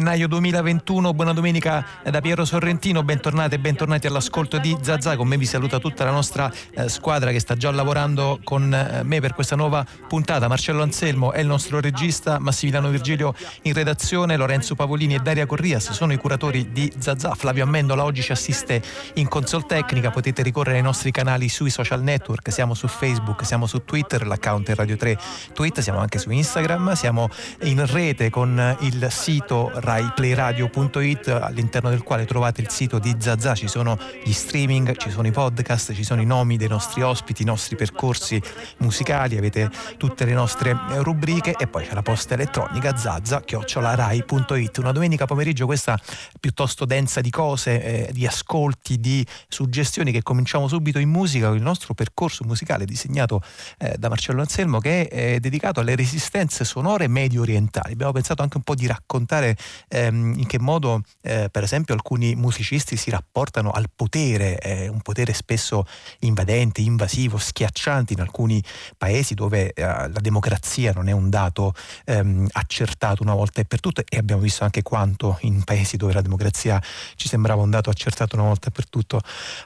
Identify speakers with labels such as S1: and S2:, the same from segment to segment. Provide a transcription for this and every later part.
S1: gennaio 2021. Buona domenica da Piero Sorrentino. Bentornati e bentornati all'ascolto di Zazza. Con me vi saluta tutta la nostra eh, squadra che sta già lavorando con eh, me per questa nuova puntata. Marcello Anselmo è il nostro regista, Massimiliano Virgilio in redazione, Lorenzo Pavolini e Daria Corrias sono i curatori di Zazza. Flavio Ammendola oggi ci assiste in console tecnica. Potete ricorrere ai nostri canali sui social network. Siamo su Facebook, siamo su Twitter, l'account è Radio 3 Tweet, siamo anche su Instagram, siamo in rete con il sito raiplayradio.it all'interno del quale trovate il sito di Zazà, ci sono gli streaming, ci sono i podcast, ci sono i nomi dei nostri ospiti, i nostri percorsi musicali, avete tutte le nostre rubriche e poi c'è la posta elettronica zazza-rai.it. Una domenica pomeriggio questa piuttosto densa di cose, eh, di ascolti, di suggestioni che cominciamo subito in musica con il nostro percorso musicale disegnato eh, da Marcello Anselmo che è eh, dedicato alle resistenze sonore medio orientali. Abbiamo pensato anche un po' di raccontare ehm, in che modo, eh, per esempio, alcuni musicisti si rapportano al potere, eh, un potere spesso invadente, invasivo, schiacciante in alcuni paesi dove eh, la democrazia non è un dato ehm, accertato una volta e per tutte e abbiamo visto anche quanto in paesi dove la democrazia ci sembrava un dato accertato una volta per tutto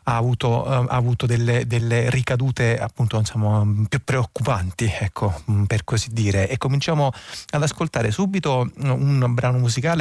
S1: ha avuto, eh, ha avuto delle, delle, ricadute appunto insomma, più preoccupanti, ecco, per così dire. E cominciamo ad ascoltare subito un brano musicale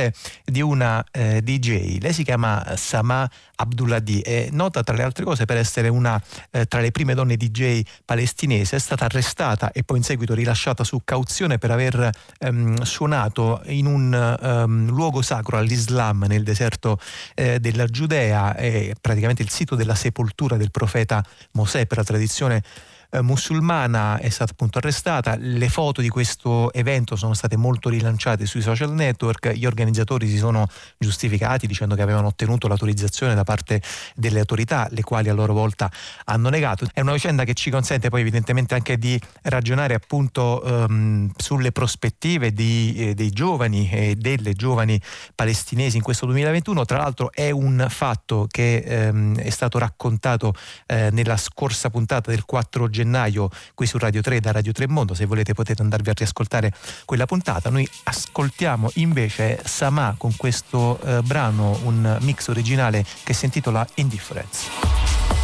S1: di una eh, DJ. Lei si chiama Sama Abdulladi, è nota tra le altre cose per essere una eh, tra le prime donne DJ palestinese, è stata arrestata e poi in seguito rilasciata su cauzione per aver ehm, suonato in un ehm, luogo sacro all'Islam nel deserto eh, della Giudea, è praticamente il sito della sepoltura del profeta Mosè per la tradizione eh, musulmana è stata appunto arrestata. Le foto di questo evento sono state molto rilanciate sui social network. Gli organizzatori si sono giustificati dicendo che avevano ottenuto l'autorizzazione da parte delle autorità, le quali a loro volta hanno negato. È una vicenda che ci consente poi evidentemente anche di ragionare appunto um, sulle prospettive di, eh, dei giovani e delle giovani palestinesi in questo 2021. Tra l'altro è un fatto che um, è stato raccontato eh, nella scorsa puntata del 4 gennaio gennaio qui su Radio 3 da Radio 3 Mondo, se volete potete andarvi a riascoltare quella puntata. Noi ascoltiamo invece Sama con questo eh, brano, un mix originale che si intitola Indifference.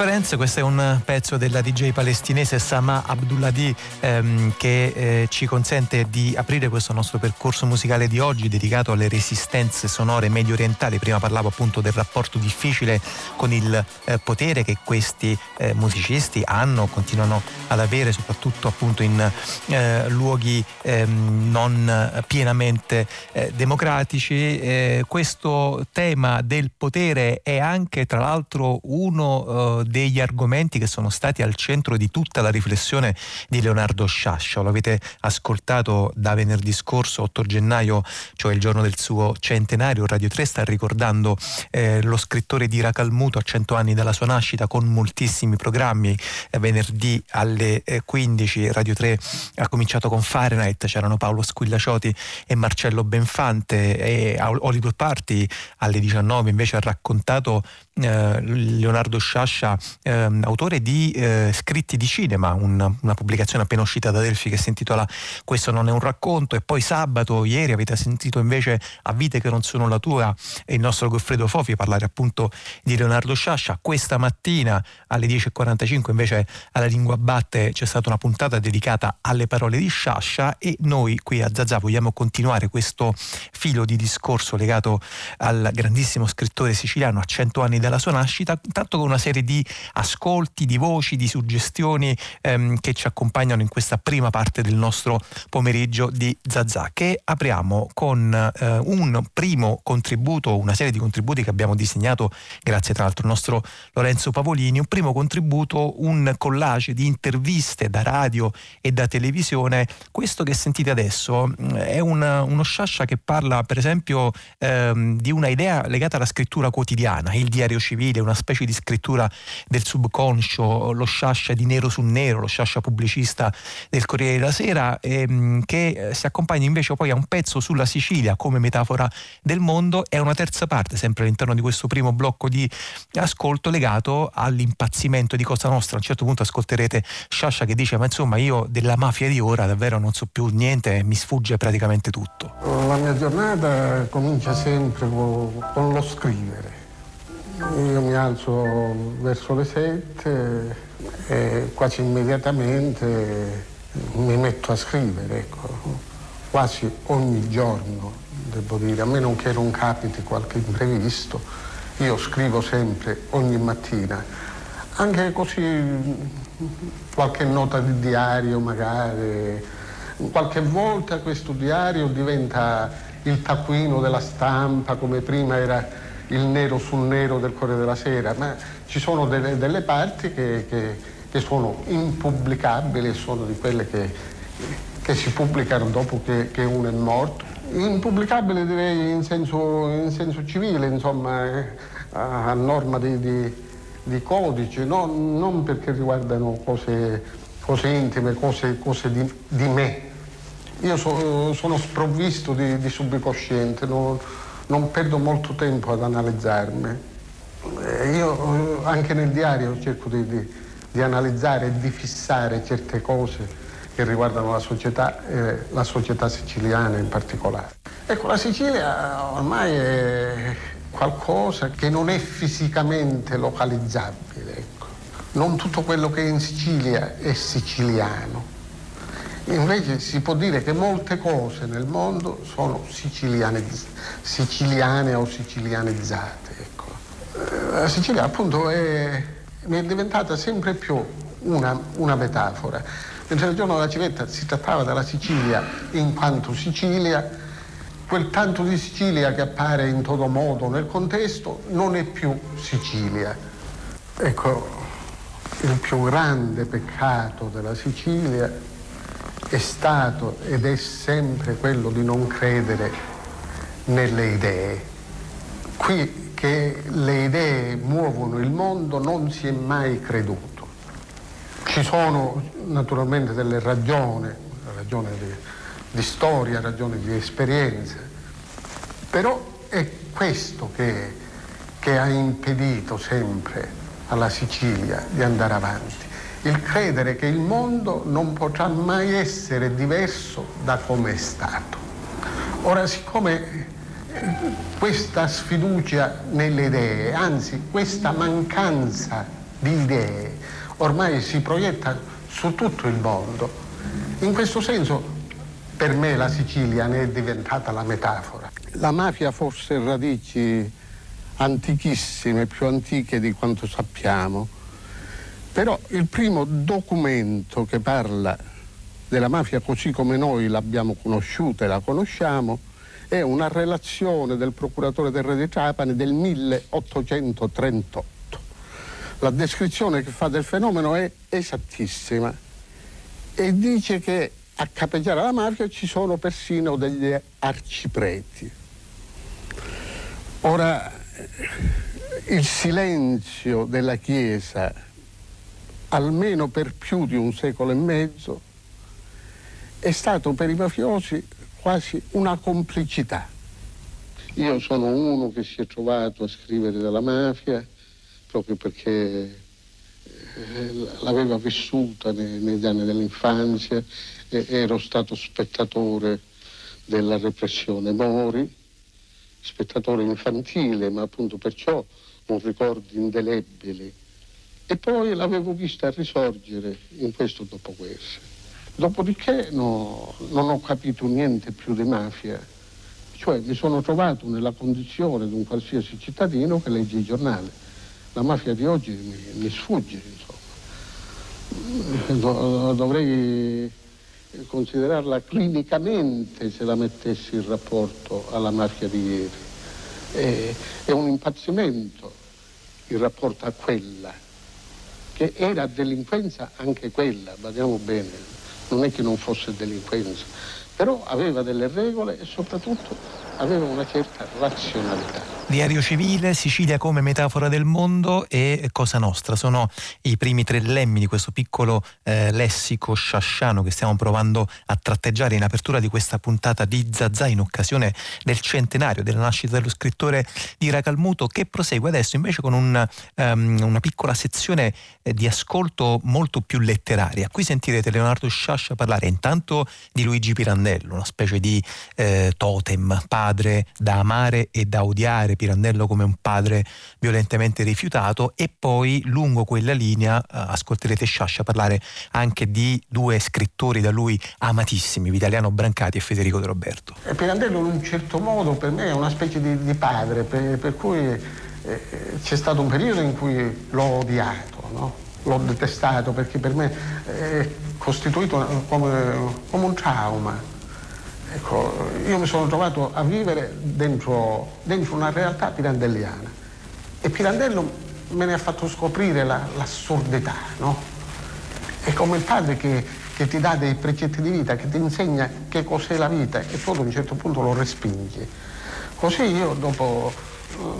S1: Differenze, questo è un pezzo della DJ palestinese Sama Abdulladi ehm, che eh, ci consente di aprire questo nostro percorso musicale di oggi dedicato alle resistenze sonore medio orientali. Prima parlavo appunto del rapporto difficile con il eh, potere che questi eh, musicisti hanno, continuano ad avere soprattutto appunto in eh, luoghi ehm, non pienamente eh, democratici. Eh, questo tema del potere è anche tra l'altro uno degli argomenti che sono stati al centro di tutta la riflessione di Leonardo Sciascia. Lo avete ascoltato da venerdì scorso, 8 gennaio, cioè il giorno del suo centenario. Radio 3 sta ricordando eh, lo scrittore di Racalmuto a 100 anni dalla sua nascita con moltissimi programmi. Eh, venerdì alle 15 eh, Radio 3 ha cominciato con Fahrenheit, c'erano Paolo Squillacioti e Marcello Benfante e Hollywood Party alle 19 invece ha raccontato eh, Leonardo Sciascia, eh, autore di eh, Scritti di cinema, un, una pubblicazione appena uscita da Delphi che si intitola Questo non è un racconto e poi sabato, ieri avete sentito invece a Vite che non sono la tua il nostro Goffredo Fofi parlare appunto di Leonardo Sciascia. Questa mattina alle 10.45 invece alla Lingua Batte c'è stata una puntata dedicata alle parole di Sciascia e noi qui a Zazà vogliamo continuare questo filo di discorso legato al grandissimo scrittore siciliano a 100 anni dalla sua nascita, tanto con una serie di ascolti, di voci, di suggestioni ehm, che ci accompagnano in questa prima parte del nostro pomeriggio di Zazà, che apriamo con eh, un primo contributo, una serie di contributi che abbiamo disegnato grazie tra l'altro al nostro Lorenzo Pavolini, un primo contributo, un collage di interviste da radio e da televisione. Questo che sentite adesso mm, è una, uno sciascia che parla per esempio ehm, di una idea legata alla scrittura quotidiana, il diario diario civile, una specie di scrittura del subconscio, lo sciascia di nero su nero, lo sciascia pubblicista del Corriere della Sera, ehm, che eh, si accompagna invece poi a un pezzo sulla Sicilia come metafora del mondo e una terza parte, sempre all'interno di questo primo blocco di ascolto legato all'impazzimento di Cosa Nostra. A un certo punto ascolterete Sciascia che dice ma insomma io della mafia di ora davvero non so più niente, mi sfugge praticamente tutto.
S2: La mia giornata comincia sempre con, con lo scrivere io mi alzo verso le sette e quasi immediatamente mi metto a scrivere, ecco. quasi ogni giorno, devo dire, a meno che non capiti qualche imprevisto, io scrivo sempre ogni mattina, anche così qualche nota di diario magari, qualche volta questo diario diventa il taccuino della stampa come prima era il nero sul nero del Corriere della Sera, ma ci sono delle, delle parti che, che, che, sono impubblicabili, sono di quelle che, che si pubblicano dopo che, uno è morto. Impubblicabili direi in senso, in senso civile, insomma, eh, a, a, norma di, di, di codice, no? non perché riguardano cose, cose intime, cose, cose di, di, me. Io so, sono sprovvisto di, di subconsciente. Non, non perdo molto tempo ad analizzarmi. Eh, io anche nel diario cerco di, di, di analizzare e di fissare certe cose che riguardano la società, eh, la società siciliana in particolare. Ecco, la Sicilia ormai è qualcosa che non è fisicamente localizzabile. Ecco. Non tutto quello che è in Sicilia è siciliano. Invece si può dire che molte cose nel mondo sono siciliane, siciliane o sicilianizzate. Ecco. Eh, la Sicilia appunto è, è diventata sempre più una, una metafora. Mentre il giorno della civetta si trattava della Sicilia in quanto Sicilia, quel tanto di Sicilia che appare in todo modo nel contesto non è più Sicilia. Ecco, il più grande peccato della Sicilia è stato ed è sempre quello di non credere nelle idee. Qui che le idee muovono il mondo non si è mai creduto. Ci sono naturalmente delle ragioni, ragioni di, di storia, ragioni di esperienza, però è questo che, che ha impedito sempre alla Sicilia di andare avanti il credere che il mondo non potrà mai essere diverso da come è stato. Ora, siccome questa sfiducia nelle idee, anzi questa mancanza di idee, ormai si proietta su tutto il mondo. In questo senso per me la Sicilia ne è diventata la metafora. La mafia forse radici antichissime, più antiche di quanto sappiamo, però il primo documento che parla della mafia così come noi l'abbiamo conosciuta e la conosciamo è una relazione del procuratore del re di Trapani del 1838. La descrizione che fa del fenomeno è esattissima e dice che a capeggiare la mafia ci sono persino degli arcipreti. Ora, il silenzio della Chiesa, almeno per più di un secolo e mezzo, è stato per i mafiosi quasi una complicità. Io sono uno che si è trovato a scrivere della mafia proprio perché eh, l'aveva vissuta negli anni dell'infanzia, ero stato spettatore della repressione Mori, spettatore infantile, ma appunto perciò un ricordo indelebile. E poi l'avevo vista risorgere in questo dopoguerra. Dopodiché no, non ho capito niente più di mafia, cioè mi sono trovato nella condizione di un qualsiasi cittadino che legge i giornali. La mafia di oggi mi, mi sfugge, insomma. Dovrei considerarla clinicamente se la mettessi in rapporto alla mafia di ieri. È, è un impazzimento il rapporto a quella, che era delinquenza anche quella, badiamo bene non è che non fosse delinquenza, però aveva delle regole e soprattutto aveva una certa razionalità.
S1: Diario civile, Sicilia come metafora del mondo e Cosa Nostra sono i primi tre lemmi di questo piccolo eh, lessico sciasciano che stiamo provando a tratteggiare in apertura di questa puntata di Zazà in occasione del centenario della nascita dello scrittore di Racalmuto che prosegue adesso invece con un, um, una piccola sezione eh, di ascolto molto più letteraria. Qui sentirete Leonardo Sciascia parlare intanto di Luigi Pirandello, una specie di eh, totem, padre da amare e da odiare Pirandello come un padre violentemente rifiutato e poi lungo quella linea eh, ascolterete Sciascia parlare anche di due scrittori da lui amatissimi, Vitaliano Brancati e Federico De Roberto.
S2: E Pirandello in un certo modo per me è una specie di, di padre, per, per cui eh, c'è stato un periodo in cui l'ho odiato, no? l'ho detestato perché per me è costituito come, come un trauma Ecco, io mi sono trovato a vivere dentro, dentro una realtà pirandelliana e Pirandello me ne ha fatto scoprire la, l'assurdità, no? È come il padre che, che, ti dà dei precetti di vita, che ti insegna che cos'è la vita e tu ad un certo punto lo respingi. Così io dopo,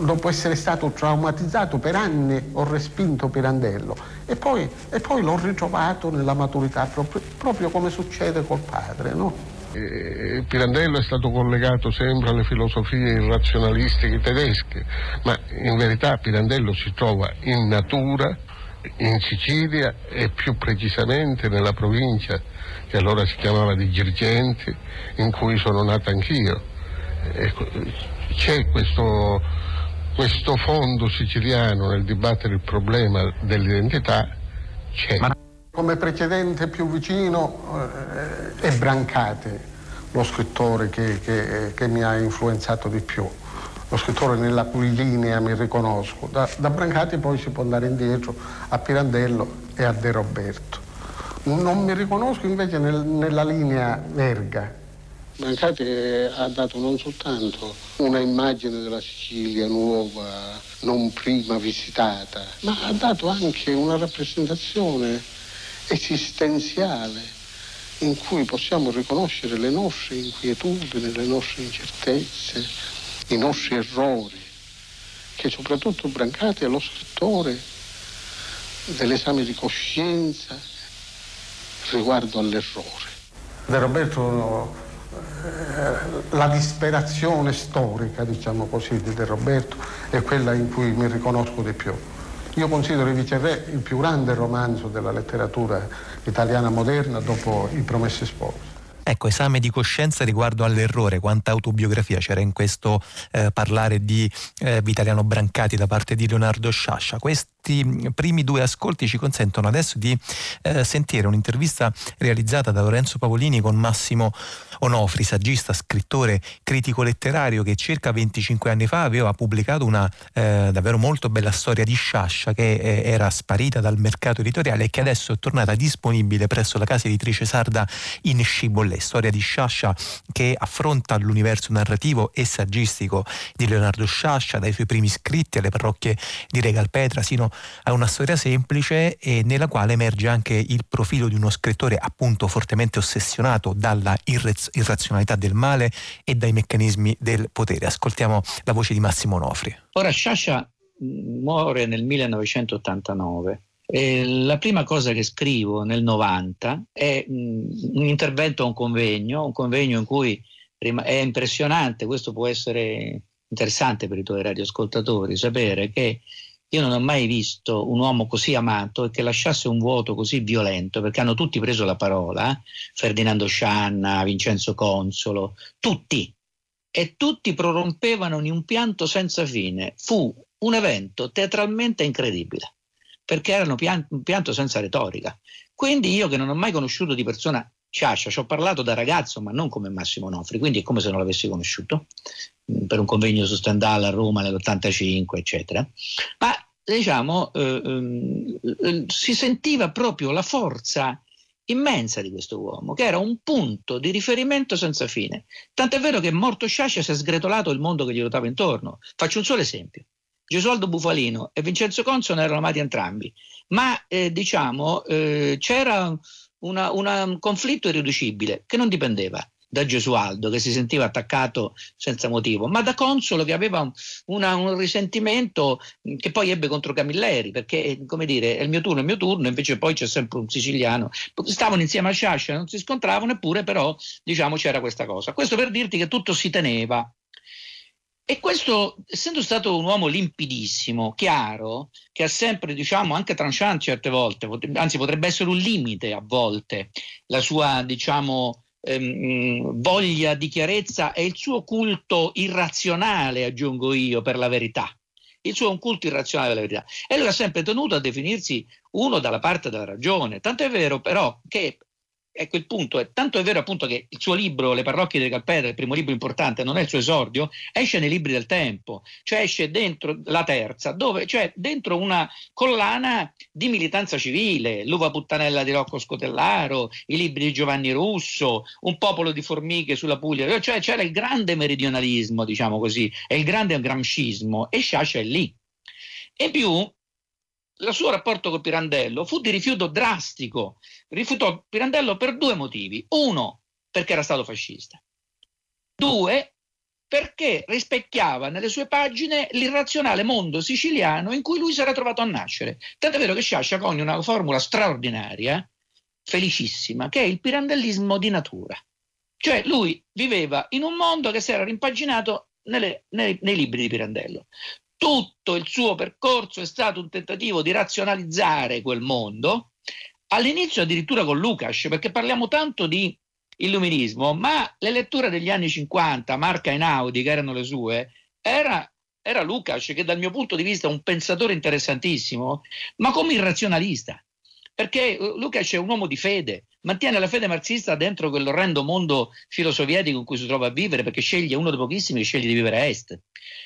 S2: dopo essere stato traumatizzato per anni ho respinto Pirandello e poi, poi l'ho ritrovato nella maturità proprio, proprio come succede col padre, no? Eh, Pirandello è stato collegato sempre alle filosofie irrazionalistiche tedesche, ma in verità Pirandello si trova in natura, in Sicilia e più precisamente nella provincia che allora si chiamava di Girgenti, in cui sono nato anch'io. Ecco, c'è questo, questo fondo siciliano nel dibattere il problema dell'identità, c'è. Come precedente più vicino eh, è Brancati, lo scrittore che, che, che, mi ha influenzato di più, lo scrittore nella cui linea mi riconosco. Da, da Brancati poi si può andare indietro a Pirandello e a De Roberto. Non mi riconosco invece nel, nella linea Verga. Brancati ha dato non soltanto una immagine della Sicilia nuova, non prima visitata, ma ha dato anche una rappresentazione esistenziale in cui possiamo riconoscere le nostre inquietudini, le nostre incertezze, i nostri errori, che soprattutto Brancati è lo scrittore dell'esame di coscienza riguardo all'errore. De Roberto, eh, la disperazione storica, diciamo così, di De Roberto è quella in cui mi riconosco di più. Io considero I Viceré il più grande romanzo della letteratura italiana moderna dopo I Promessi Sposi.
S1: Ecco, esame di coscienza riguardo all'errore, quanta autobiografia c'era in questo eh, parlare di eh, Vitaliano Brancati da parte di Leonardo Sciascia. Questi primi due ascolti ci consentono adesso di eh, sentire un'intervista realizzata da Lorenzo Pavolini con Massimo Onofri, saggista, scrittore, critico letterario che circa 25 anni fa aveva pubblicato una eh, davvero molto bella storia di Sciascia che eh, era sparita dal mercato editoriale e che adesso è tornata disponibile presso la casa editrice sarda in Scibolle, storia di Sciascia che affronta l'universo narrativo e saggistico di Leonardo Sciascia, dai suoi primi scritti alle parrocchie di Regalpetra sino a una storia semplice e nella quale emerge anche il profilo di uno scrittore appunto fortemente ossessionato dalla irrazionalità del male e dai meccanismi del potere. Ascoltiamo la voce di Massimo Nofri.
S3: Ora Sciascia muore nel 1989 e la prima cosa che scrivo nel 90 è un intervento a un convegno, un convegno in cui è impressionante, questo può essere interessante per i tuoi radioascoltatori, sapere che io non ho mai visto un uomo così amato e che lasciasse un vuoto così violento, perché hanno tutti preso la parola, eh? Ferdinando Scianna, Vincenzo Consolo, tutti, e tutti prorompevano in un pianto senza fine. Fu un evento teatralmente incredibile, perché era un pianto senza retorica. Quindi io che non ho mai conosciuto di persona Ciascia, ci ho parlato da ragazzo, ma non come Massimo Nofri, quindi è come se non l'avessi conosciuto, mm, per un convegno su Stendhal a Roma nell'85, eccetera. Ma diciamo, eh, eh, si sentiva proprio la forza immensa di questo uomo, che era un punto di riferimento senza fine. Tant'è vero che morto Sciascia si è sgretolato il mondo che gli ruotava intorno. Faccio un solo esempio. Gesualdo Bufalino e Vincenzo Conson erano amati entrambi, ma eh, diciamo eh, c'era un conflitto irriducibile che non dipendeva da Gesualdo che si sentiva attaccato senza motivo, ma da Consolo che aveva una, un risentimento che poi ebbe contro Camilleri, perché come dire è il mio turno, è il mio turno, invece poi c'è sempre un siciliano. Stavano insieme a Sciascia, non si scontravano, eppure però diciamo c'era questa cosa. Questo per dirti che tutto si teneva. E questo, essendo stato un uomo limpidissimo, chiaro, che ha sempre, diciamo, anche tranchant certe volte, anzi potrebbe essere un limite a volte, la sua, diciamo, ehm, voglia di chiarezza e il suo culto irrazionale, aggiungo io, per la verità. Il suo è un culto irrazionale della verità. E lui ha sempre tenuto a definirsi uno dalla parte della ragione. Tanto è vero però che Ecco il punto, è tanto è vero appunto che il suo libro, Le parrocchie delle Calpedre, il primo libro importante, non è il suo esordio, esce nei libri del tempo, cioè esce dentro la terza, dove, cioè dentro una collana di militanza civile, L'uva puttanella di Rocco Scotellaro, i libri di Giovanni Russo, Un popolo di formiche sulla Puglia, cioè c'era il grande meridionalismo, diciamo così, e il grande gramscismo, e Sciascia è lì. E più il suo rapporto con Pirandello fu di rifiuto drastico. Rifiutò Pirandello per due motivi. Uno, perché era stato fascista. Due, perché rispecchiava nelle sue pagine l'irrazionale mondo siciliano in cui lui si era trovato a nascere. Tanto è vero che Sciascia coglie una formula straordinaria, felicissima, che è il pirandellismo di natura. Cioè lui viveva in un mondo che si era rimpaginato nelle, nei, nei libri di Pirandello tutto il suo percorso è stato un tentativo di razionalizzare quel mondo, all'inizio addirittura con Lukács, perché parliamo tanto di illuminismo, ma le letture degli anni 50, Marca Einaudi, che erano le sue, era, era Lukács, che dal mio punto di vista è un pensatore interessantissimo, ma come irrazionalista perché eh, Lukács è un uomo di fede, mantiene la fede marxista dentro quell'orrendo mondo filosovietico in cui si trova a vivere, perché sceglie uno dei pochissimi che sceglie di vivere a est.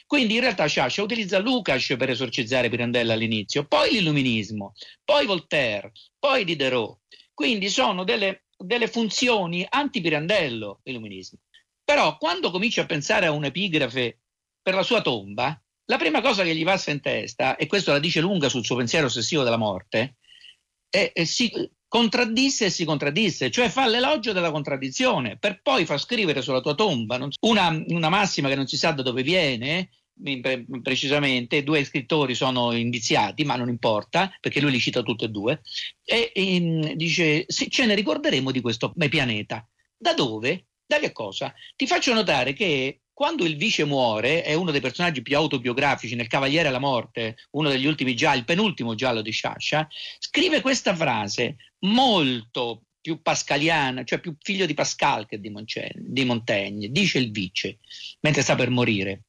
S3: Quindi in realtà Sciascia utilizza Lukács per esorcizzare Pirandello all'inizio, poi l'illuminismo, poi Voltaire, poi Diderot. Quindi sono delle, delle funzioni anti-Pirandello l'illuminismo. Però quando comincia a pensare a un'epigrafe per la sua tomba, la prima cosa che gli passa in testa, e questo la dice lunga sul suo pensiero ossessivo della morte, e, e si contraddisse e si contraddisse, cioè fa l'elogio della contraddizione, per poi far scrivere sulla tua tomba una, una massima che non si sa da dove viene, precisamente, due scrittori sono indiziati, ma non importa, perché lui li cita tutti e due, e, e dice, sì, ce ne ricorderemo di questo pianeta. Da dove? Da che cosa? Ti faccio notare che quando il vice muore, è uno dei personaggi più autobiografici nel Cavaliere alla Morte, uno degli ultimi gialli, il penultimo giallo di Sciascia, scrive questa frase molto più pascaliana, cioè più figlio di Pascal che di, di Montaigne, dice il vice, mentre sta per morire.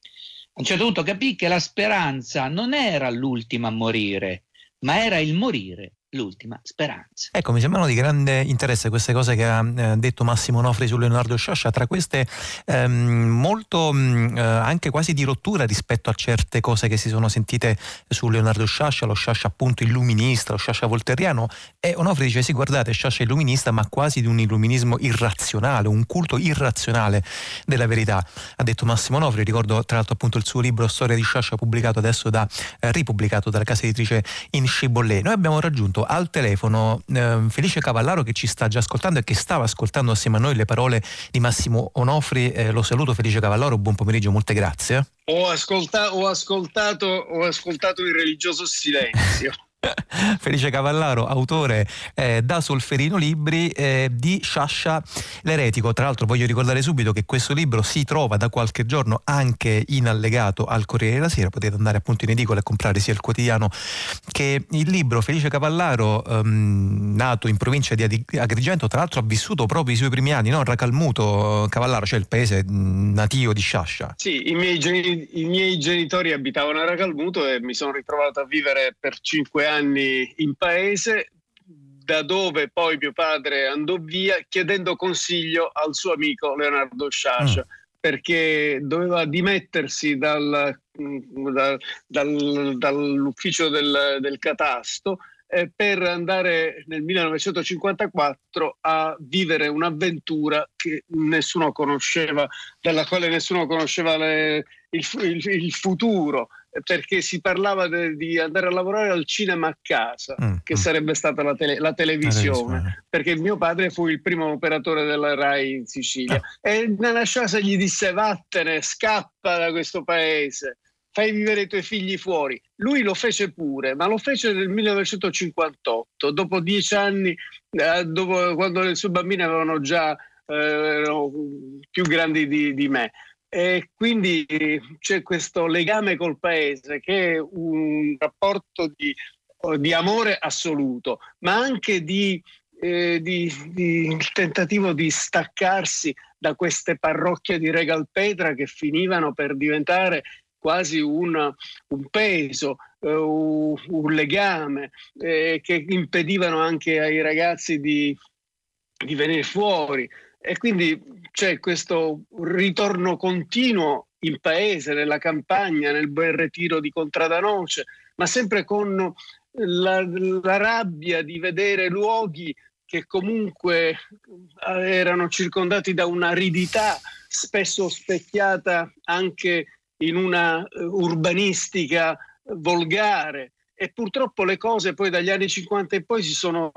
S3: A un certo punto capì che la speranza non era l'ultima a morire, ma era il morire l'ultima speranza.
S1: Ecco, mi sembrano di grande interesse queste cose che ha eh, detto Massimo Nofri su Leonardo Sciascia, tra queste ehm, molto mh, mm, eh, anche quasi di rottura rispetto a certe cose che si sono sentite su Leonardo Sciascia, lo Sciascia appunto illuminista, lo Sciascia volteriano, e Onofri dice sì guardate Sciascia illuminista ma quasi di un illuminismo irrazionale, un culto irrazionale della verità, ha detto Massimo Nofri, ricordo tra l'altro appunto il suo libro Storia di Sciascia pubblicato adesso da, eh, ripubblicato dalla casa editrice in Scibollè. Noi abbiamo raggiunto al telefono eh, Felice Cavallaro che ci sta già ascoltando e che stava ascoltando assieme a noi le parole di Massimo Onofri. Eh, lo saluto Felice Cavallaro, buon pomeriggio, molte grazie.
S4: Ho, ascolta- ho, ascoltato, ho ascoltato il religioso silenzio.
S1: Felice Cavallaro, autore eh, da Solferino Libri eh, di Sciascia l'eretico. Tra l'altro voglio ricordare subito che questo libro si trova da qualche giorno anche in allegato al Corriere della Sera, potete andare appunto in edicola e comprare sia il quotidiano che il libro. Felice Cavallaro, ehm, nato in provincia di Agrigento, tra l'altro ha vissuto proprio i suoi primi anni, no? Racalmuto, Cavallaro, cioè il paese nativo di Sciascia.
S4: Sì, i miei, geni- i miei genitori abitavano a Racalmuto e mi sono ritrovato a vivere per cinque anni anni in paese, da dove poi mio padre andò via chiedendo consiglio al suo amico Leonardo Sciascia. Mm. perché doveva dimettersi dal, dal, dal, dall'ufficio del, del catasto eh, per andare nel 1954 a vivere un'avventura che nessuno conosceva, dalla quale nessuno conosceva le, il, il, il futuro perché si parlava de, di andare a lavorare al cinema a casa, mm, che mm. sarebbe stata la, tele, la televisione, perché mio padre fu il primo operatore della RAI in Sicilia. Ah. E Nana Sciasa gli disse vattene, scappa da questo paese, fai vivere i tuoi figli fuori. Lui lo fece pure, ma lo fece nel 1958, dopo dieci anni, eh, dopo, quando le sue bambine avevano già eh, più grandi di, di me. E quindi c'è questo legame col paese che è un rapporto di, di amore assoluto, ma anche di, eh, di, di, tentativo di staccarsi da queste parrocchie di Regalpetra che finivano per diventare quasi un, un peso, eh, un, legame, eh, che impedivano anche ai ragazzi di, di venire fuori. E quindi c'è questo ritorno continuo in paese, nella campagna, nel bel ritiro di Contradanoce, ma sempre con la, la rabbia di vedere luoghi che comunque erano circondati da un'aridità spesso specchiata anche in una uh, urbanistica volgare. E purtroppo le cose poi dagli anni 50 in poi si sono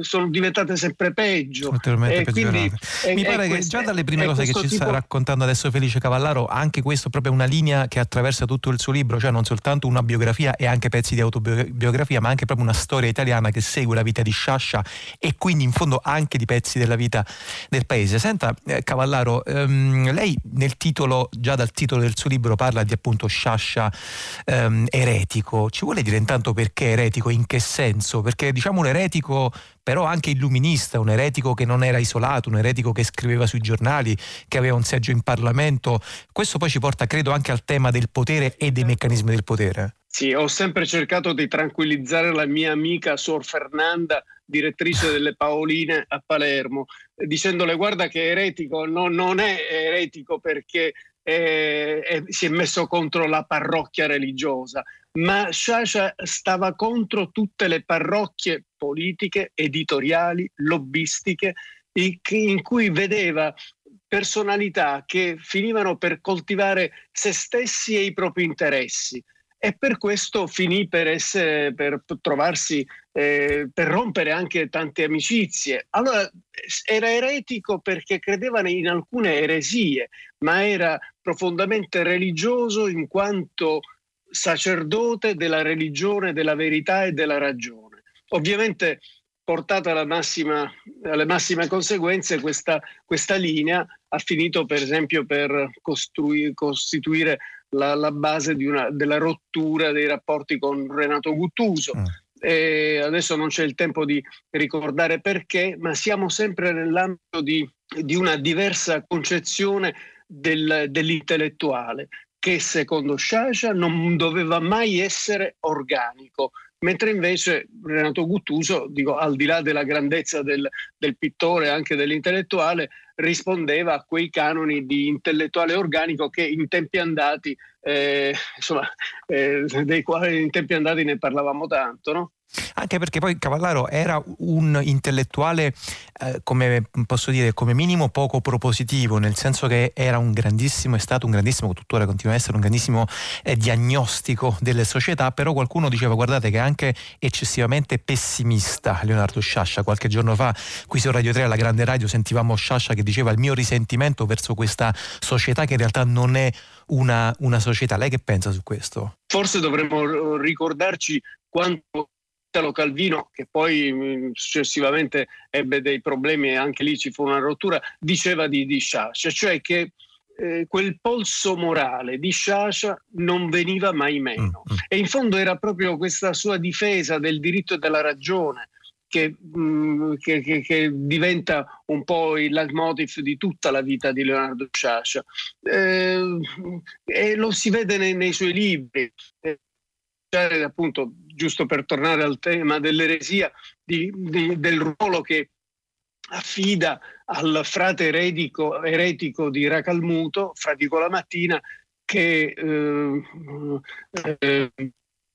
S4: sono diventate sempre peggio.
S1: E quindi, Mi pare che già dalle prime cose che ci tipo... sta raccontando adesso Felice Cavallaro, anche questo proprio una linea che attraversa tutto il suo libro, cioè non soltanto una biografia e anche pezzi di autobiografia, ma anche proprio una storia italiana che segue la vita di Sciascia e quindi in fondo anche di pezzi della vita del paese. Senta eh, Cavallaro, ehm, lei nel titolo, già dal titolo del suo libro parla di appunto Sciascia ehm, eretico. Ci vuole dire intanto perché eretico, in che senso? Perché diciamo un eretico però anche illuminista, un eretico che non era isolato, un eretico che scriveva sui giornali, che aveva un seggio in Parlamento. Questo poi ci porta, credo, anche al tema del potere e dei meccanismi del potere.
S4: Sì, ho sempre cercato di tranquillizzare la mia amica Sor Fernanda, direttrice delle Paoline a Palermo, dicendole guarda che eretico no, non è eretico perché eh, eh, si è messo contro la parrocchia religiosa, ma Sciascia stava contro tutte le parrocchie politiche, editoriali, lobbistiche, in cui vedeva personalità che finivano per coltivare se stessi e i propri interessi e per questo finì per, essere, per trovarsi, eh, per rompere anche tante amicizie. Allora era eretico perché credeva in alcune eresie, ma era profondamente religioso in quanto sacerdote della religione, della verità e della ragione. Ovviamente portata alla massima, alle massime conseguenze questa, questa, linea ha finito per esempio per costituire la, la base una, della rottura dei rapporti con Renato Guttuso. Mm. e adesso non c'è il tempo di ricordare perché, ma siamo sempre nell'ambito di, di una diversa concezione del, dell'intellettuale che secondo Sciascia non doveva mai essere organico, mentre invece Renato Guttuso, dico, al di là della grandezza del, del pittore anche dell'intellettuale, rispondeva a quei canoni di intellettuale organico che in tempi andati, eh, insomma, eh, dei quali in tempi andati ne parlavamo tanto, no?
S1: Anche perché poi Cavallaro era un intellettuale, eh, come posso dire, come minimo poco propositivo, nel senso che era un grandissimo, è stato un grandissimo, tuttora continua a essere un grandissimo eh, diagnostico delle società, però qualcuno diceva guardate che è anche eccessivamente pessimista Leonardo Sciascia. Qualche giorno fa qui su Radio 3 alla Grande Radio sentivamo Sciascia che diceva il mio risentimento verso questa società che in realtà non è una, una società. Lei che pensa su questo?
S4: Forse dovremmo ricordarci quanto Italo Calvino, che poi mm, successivamente ebbe dei problemi e anche lì ci fu una rottura, diceva di, di Sciascia, cioè che eh, quel polso morale di Sciascia non veniva mai meno. Mm, mm. E in fondo era proprio questa sua difesa del diritto e della ragione. Che, che, che, che, diventa un po' il leitmotiv di tutta la vita di Leonardo Sciascia. Eh, e lo si vede nei, nei suoi libri. Eh, appunto, giusto per tornare al tema dell'eresia, di, di, del ruolo che affida al frate eretico, eretico di Racalmuto, Fratico la mattina, che eh, eh,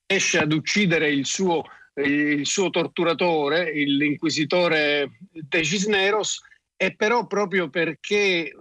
S4: riesce ad uccidere il suo, il suo torturatore, l'inquisitore De Cisneros, e però proprio perché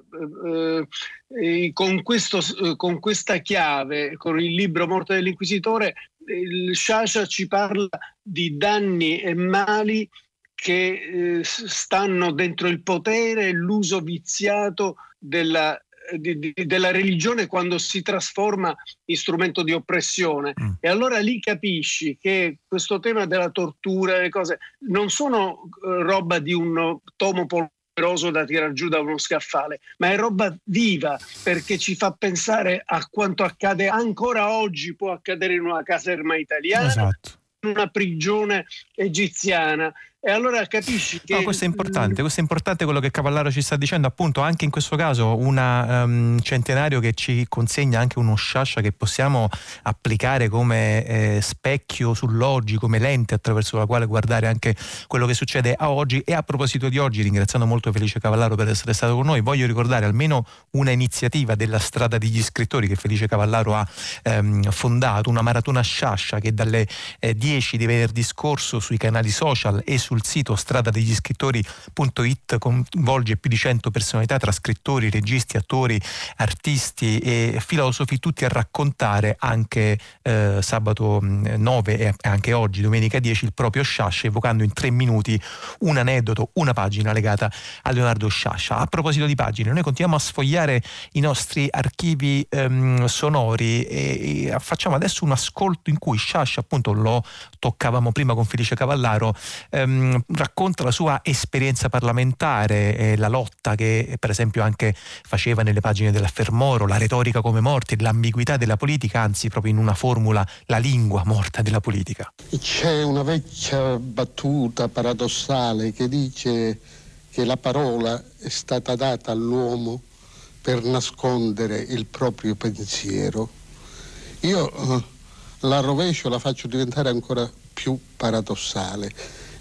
S4: eh, eh con, questo, con, questa chiave, con il libro Morte dell'Inquisitore, il Sciascia ci parla di danni e mali che eh, stanno dentro il potere e l'uso viziato della, di, di, della, religione quando si trasforma in strumento di oppressione. Mm. E allora lì capisci che questo tema della tortura, le cose, non sono eh, roba di un tomo polveroso da tirare giù da uno scaffale, ma è roba viva perché ci fa pensare a quanto accade ancora oggi, può accadere in una caserma italiana, esatto. in una prigione egiziana e allora capisci che...
S1: No, questo è importante, questo è importante quello che Cavallaro ci sta dicendo, appunto anche in questo caso un um, centenario che ci consegna anche uno sciascia che possiamo applicare come eh, specchio sull'oggi, come lente attraverso la quale guardare anche quello che succede a oggi. E a proposito di oggi, ringraziando molto Felice Cavallaro per essere stato con noi, voglio ricordare almeno una iniziativa della Strada degli Scrittori che Felice Cavallaro ha ehm, fondato, una maratona sciascia che dalle eh, 10 di venerdì scorso sui canali social e su sul sito stradadegliscrittori.it coinvolge più di 100 personalità tra scrittori, registi, attori, artisti e filosofi, tutti a raccontare anche eh, sabato 9 e anche oggi, domenica 10, il proprio Sciascia, evocando in tre minuti un aneddoto, una pagina legata a Leonardo Sciascia. A proposito di pagine, noi continuiamo a sfogliare i nostri archivi ehm, sonori e, e, facciamo adesso un ascolto in cui Sciascia, appunto lo toccavamo prima con Felice Cavallaro, ehm, Racconta la sua esperienza parlamentare, eh, la lotta che per esempio anche faceva nelle pagine della Fermoro, la retorica come morte, l'ambiguità della politica, anzi proprio in una formula la lingua morta della politica.
S2: C'è una vecchia battuta paradossale che dice che la parola è stata data all'uomo per nascondere il proprio pensiero. Io eh, la rovescio, la faccio diventare ancora più paradossale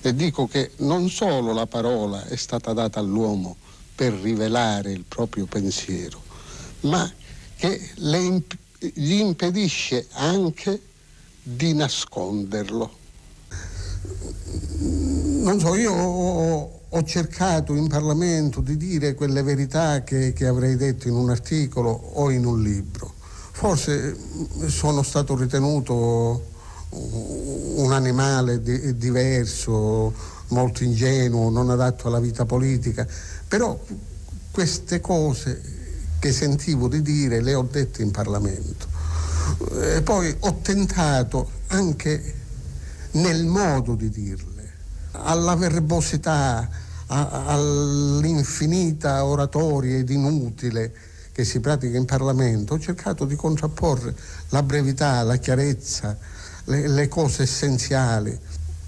S2: e dico che non solo la parola è stata data all'uomo per rivelare il proprio pensiero, ma che imp- gli impedisce anche di nasconderlo. Non so, io ho, ho cercato in Parlamento di dire quelle verità che, che avrei detto in un articolo o in un libro. Forse sono stato ritenuto un animale di, diverso, molto ingenuo, non adatto alla vita politica, però queste cose che sentivo di dire le ho dette in Parlamento. E poi ho tentato anche nel modo di dirle, alla verbosità, a, all'infinita oratoria ed inutile che si pratica in Parlamento, ho cercato di contrapporre la brevità, la chiarezza, le, le cose essenziali.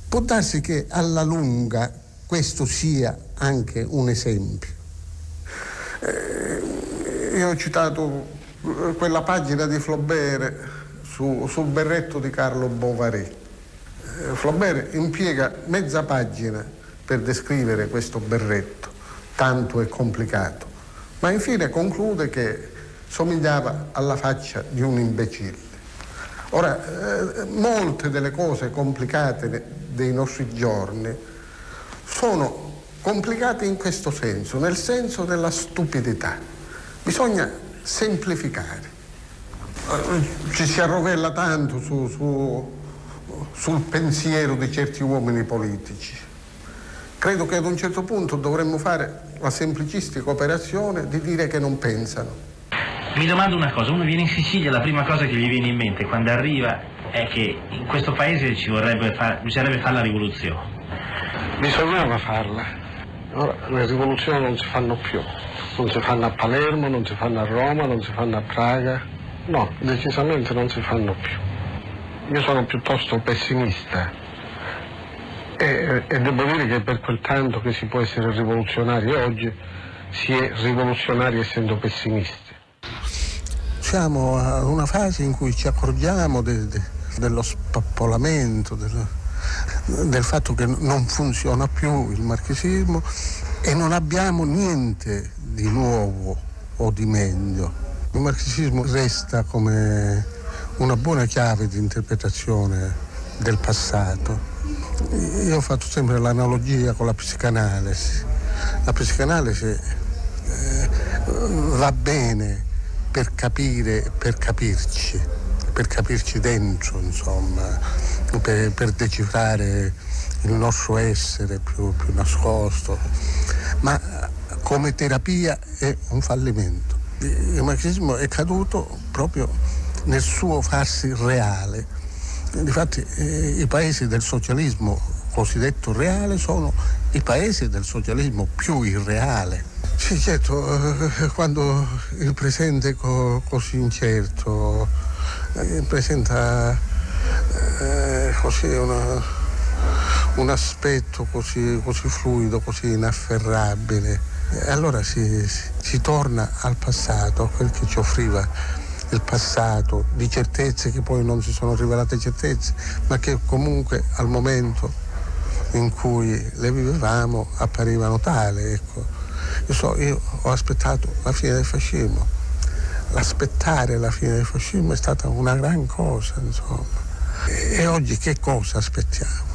S2: Può darsi che alla lunga questo sia anche un esempio. Eh, io ho citato eh, quella pagina di Flaubert su, sul berretto di Carlo Bovary. Eh, Flaubert impiega mezza pagina per descrivere questo berretto, tanto e complicato, ma infine conclude che somigliava alla faccia di un imbecille. Ora, eh, molte delle cose complicate dei nostri giorni sono complicate in questo senso, nel senso della stupidità. Bisogna semplificare. Eh, ci si arrovella tanto su, su, sul pensiero di certi uomini politici. Credo che ad un certo punto dovremmo fare la semplicistica operazione di dire che non pensano.
S5: Mi domando una cosa, uno viene in Sicilia, la prima cosa che gli viene in mente quando arriva è che in questo paese ci vorrebbe far, bisognerebbe fare la rivoluzione.
S2: Bisognava farla. Ora le rivoluzioni non si fanno più. Non si fanno a Palermo, non si fanno a Roma, non si fanno a Praga. No, decisamente non si fanno più. Io sono piuttosto pessimista e, e devo dire che per quel tanto che si può essere rivoluzionari oggi, si è rivoluzionari essendo pessimisti siamo a una fase in cui ci accorgiamo de, de, dello spappolamento, del, del fatto che non funziona più il marxismo e non abbiamo niente di nuovo o di meglio. Il marxismo resta come una buona chiave di interpretazione del passato. Io ho fatto sempre l'analogia con la psicanalisi. La psicanalisi eh, va bene per capire, per capirci, per capirci dentro, insomma, per, per decifrare il nostro essere più, più nascosto, ma come terapia è un fallimento. Il marxismo è caduto proprio nel suo farsi reale. Infatti eh, i paesi del socialismo cosiddetto reale sono i paesi del socialismo più irreale sì, certo, eh, quando il presente è co- così incerto, eh, presenta eh, così una, un aspetto così, così, fluido, così inafferrabile, allora si, si, torna al passato, a quel che ci offriva il passato, di certezze che poi non si sono rivelate certezze, ma che comunque al momento in cui le vivevamo apparivano tali. Ecco. Io, so, io ho aspettato la fine del fascismo. L'aspettare la fine del fascismo è stata una gran cosa, insomma. E oggi che cosa aspettiamo?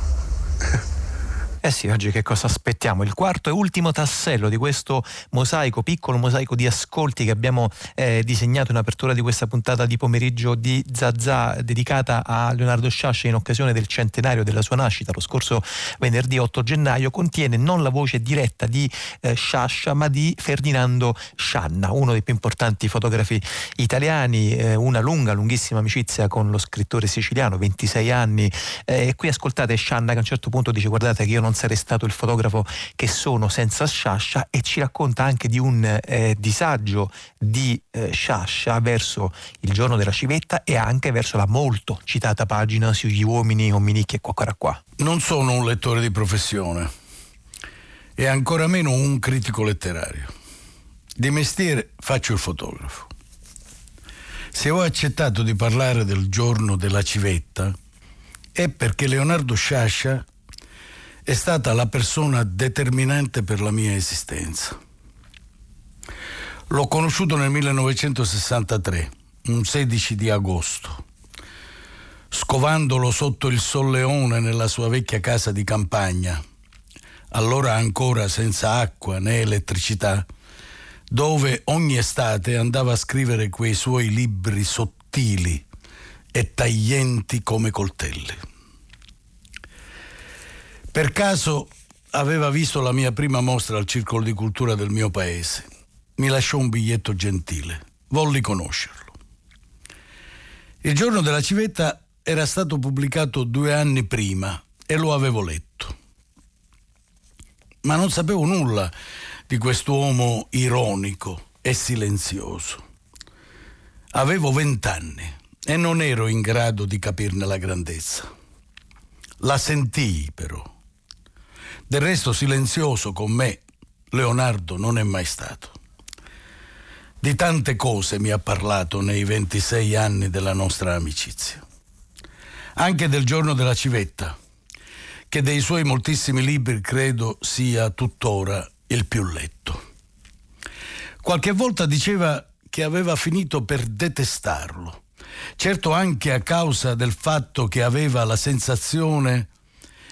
S1: Eh sì, oggi che cosa aspettiamo? Il quarto e ultimo tassello di questo mosaico, piccolo mosaico di ascolti che abbiamo eh, disegnato in apertura di questa puntata di pomeriggio di Zazà dedicata a Leonardo Sciascia in occasione del centenario della sua nascita lo scorso venerdì 8 gennaio, contiene non la voce diretta di eh, Sciascia ma di Ferdinando Scianna, uno dei più importanti fotografi italiani, eh, una lunga, lunghissima amicizia con lo scrittore siciliano, 26 anni. Eh, e qui ascoltate Scianna che a un certo punto dice guardate che io non non sarei stato il fotografo che sono senza Sciascia e ci racconta anche di un eh, disagio di eh, Sciascia verso il giorno della civetta e anche verso la molto citata pagina sugli uomini omminicchi e qua qua qua.
S6: Non sono un lettore di professione e ancora meno un critico letterario. Di mestiere faccio il fotografo. Se ho accettato di parlare del giorno della civetta è perché Leonardo Sciascia è stata la persona determinante per la mia esistenza. L'ho conosciuto nel 1963, un 16 di agosto, scovandolo sotto il solleone nella sua vecchia casa di campagna, allora ancora senza acqua né elettricità, dove ogni estate andava a scrivere quei suoi libri sottili e taglienti come coltelli. Per caso aveva visto la mia prima mostra al Circolo di Cultura del mio paese. Mi lasciò un biglietto gentile. Volli conoscerlo. Il giorno della civetta era stato pubblicato due anni prima e lo avevo letto. Ma non sapevo nulla di quest'uomo ironico e silenzioso. Avevo vent'anni e non ero in grado di capirne la grandezza. La sentii però. Del resto silenzioso con me Leonardo non è mai stato. Di tante cose mi ha parlato nei 26 anni della nostra amicizia. Anche del giorno della civetta, che dei suoi moltissimi libri credo sia tuttora il più letto. Qualche volta diceva che aveva finito per detestarlo, certo anche a causa del fatto che aveva la sensazione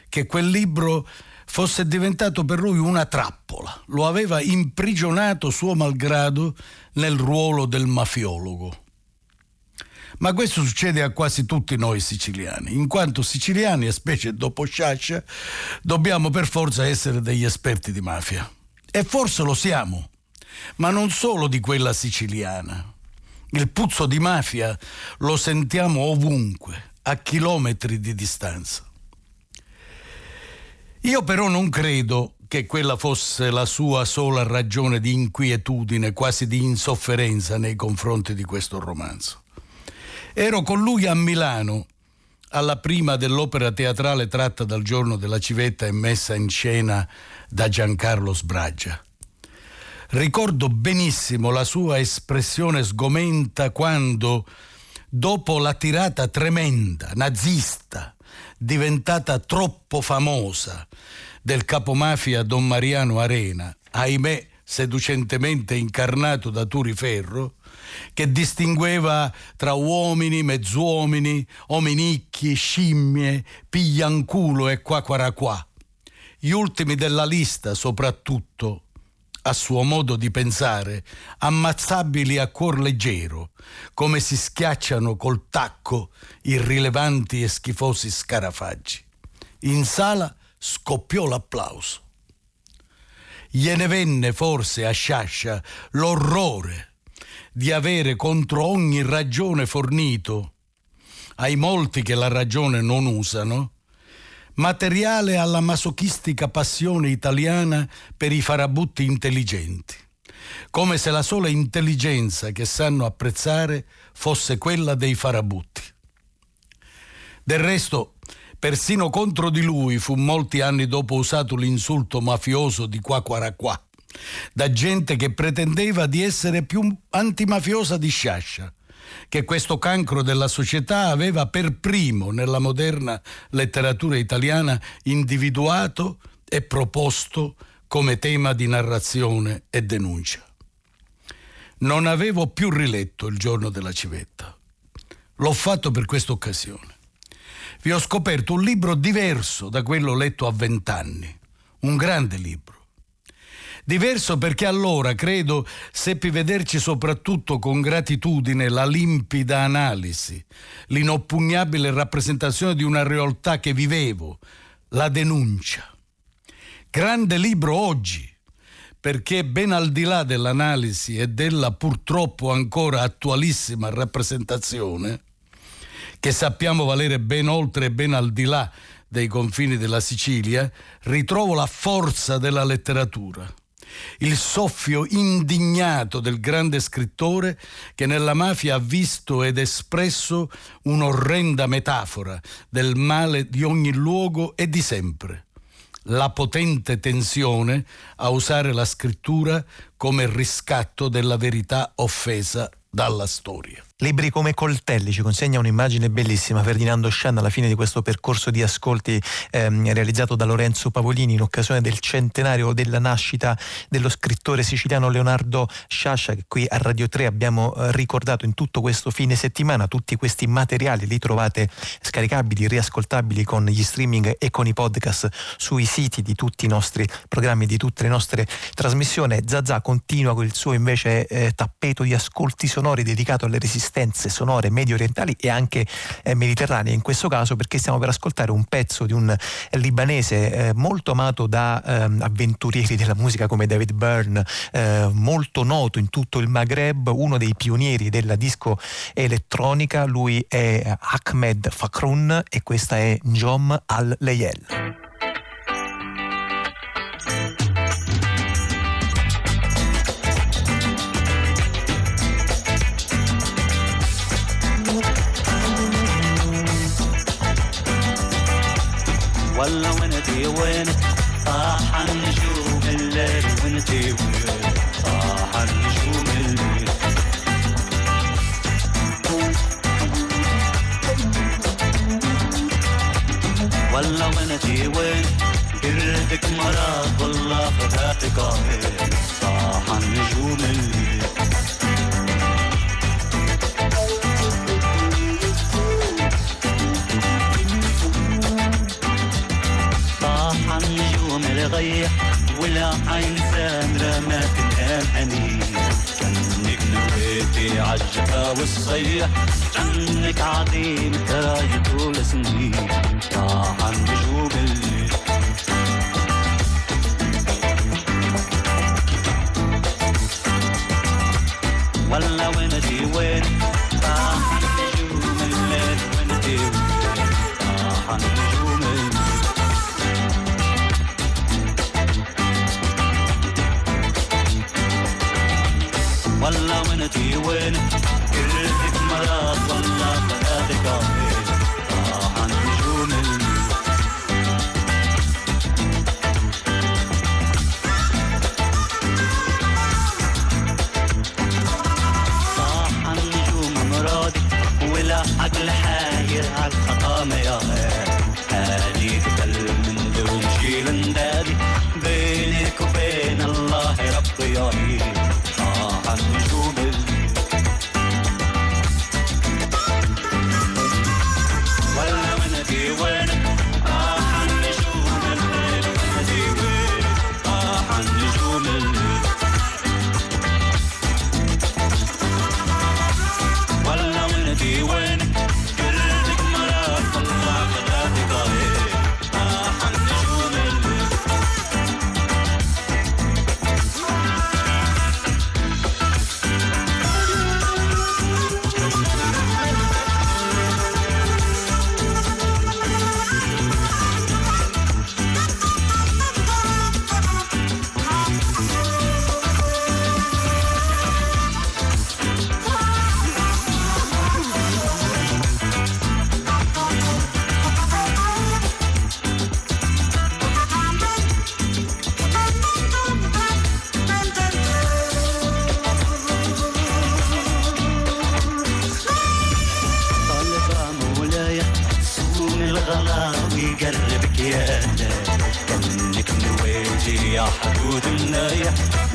S6: che quel libro fosse diventato per lui una trappola, lo aveva imprigionato suo malgrado nel ruolo del mafiologo. Ma questo succede a quasi tutti noi siciliani, in quanto siciliani, e specie dopo Sciascia, dobbiamo per forza essere degli esperti di mafia. E forse lo siamo, ma non solo di quella siciliana. Il puzzo di mafia lo sentiamo ovunque, a chilometri di distanza. Io però non credo che quella fosse la sua sola ragione di inquietudine, quasi di insofferenza nei confronti di questo romanzo. Ero con lui a Milano, alla prima dell'opera teatrale tratta dal giorno della civetta e messa in scena da Giancarlo Sbraggia. Ricordo benissimo la sua espressione sgomenta quando, dopo la tirata tremenda, nazista, diventata troppo famosa del capomafia Don Mariano Arena, ahimè seducentemente incarnato da Turi Ferro, che distingueva tra uomini, mezzuomini, ominicchi, scimmie, piglianculo e quaquaraqua. Gli ultimi della lista, soprattutto, a suo modo di pensare, ammazzabili a cuor leggero, come si schiacciano col tacco irrilevanti e schifosi scarafaggi. In sala scoppiò l'applauso. Gliene venne forse a Sciascia l'orrore di avere contro ogni ragione fornito, ai molti che la ragione non usano, materiale alla masochistica passione italiana per i farabutti intelligenti, come se la sola intelligenza che sanno apprezzare fosse quella dei farabutti. Del resto, persino contro di lui fu molti anni dopo usato l'insulto mafioso di qua qua qua, da gente che pretendeva di essere più antimafiosa di Sciascia che questo cancro della società aveva per primo nella moderna letteratura italiana individuato e proposto come tema di narrazione e denuncia. Non avevo più riletto il giorno della civetta. L'ho fatto per questa occasione. Vi ho scoperto un libro diverso da quello letto a vent'anni, un grande libro Diverso perché allora, credo, seppi vederci soprattutto con gratitudine la limpida analisi, l'inoppugnabile rappresentazione di una realtà che vivevo, la denuncia. Grande libro oggi, perché ben al di là dell'analisi e della purtroppo ancora attualissima rappresentazione, che sappiamo valere ben oltre e ben al di là dei confini della Sicilia, ritrovo la forza della letteratura il soffio indignato del grande scrittore che nella mafia ha visto ed espresso un'orrenda metafora del male di ogni luogo e di sempre. La potente tensione a usare la scrittura come riscatto della verità offesa dalla storia.
S1: Libri come coltelli ci consegna un'immagine bellissima Ferdinando Scianna alla fine di questo percorso di ascolti ehm, realizzato da Lorenzo Pavolini in occasione del centenario della nascita dello scrittore siciliano Leonardo Sciascia che qui a Radio 3 abbiamo eh, ricordato in tutto questo fine settimana tutti questi materiali li trovate scaricabili, riascoltabili con gli streaming e con i podcast sui siti di tutti i nostri programmi, di tutte le nostre trasmissioni. Zazà continua con il suo invece eh, tappeto di ascolti sonori dedicato alle resistenze resistenze sonore medio orientali e anche eh, mediterranee, in questo caso perché stiamo per ascoltare un pezzo di un libanese eh, molto amato da eh, avventurieri della musica come David Byrne, eh, molto noto in tutto il Maghreb, uno dei pionieri della disco elettronica, lui è Ahmed Fakrun e questa è Njom al-Leyel.
S7: وانتي وين صاح النجوم الليل وانتي وين صاح النجوم الليل. والله وانتي وين قلبك مرض والله عين غيح ولا عيزان ما تنام اني كأنك نويتي عالجفا والصيح كأنك عظيم تراي طول سنين طاعن نجوم الليل ولا وندي وين؟ طاعن نجوم الليل وندي وين؟ طاعن نجوم حياتي وين؟ كل حكمة لا تطلع حياتي كامل راح نجوم راح نجوم مرادي ولا حاير عالخطامة يا هاديك بالمندي ونشيل ندادي بينك وبين الله ربي يا مين 啊，寒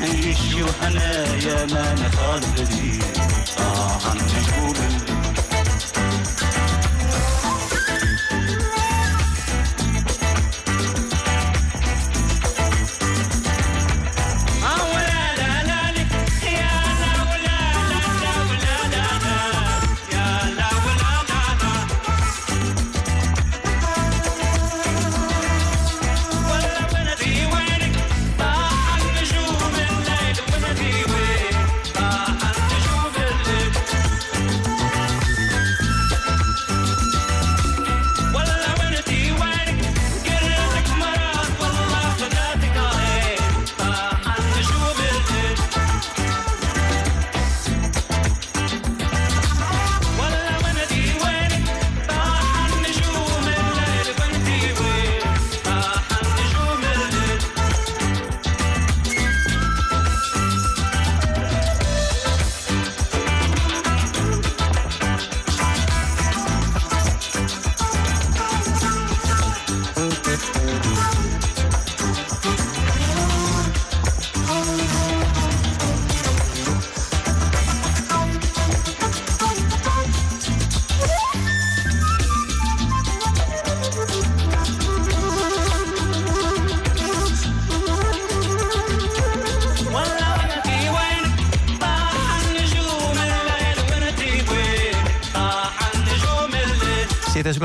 S7: نعيش وحنايا ما نخاف بدي
S8: آه هنشي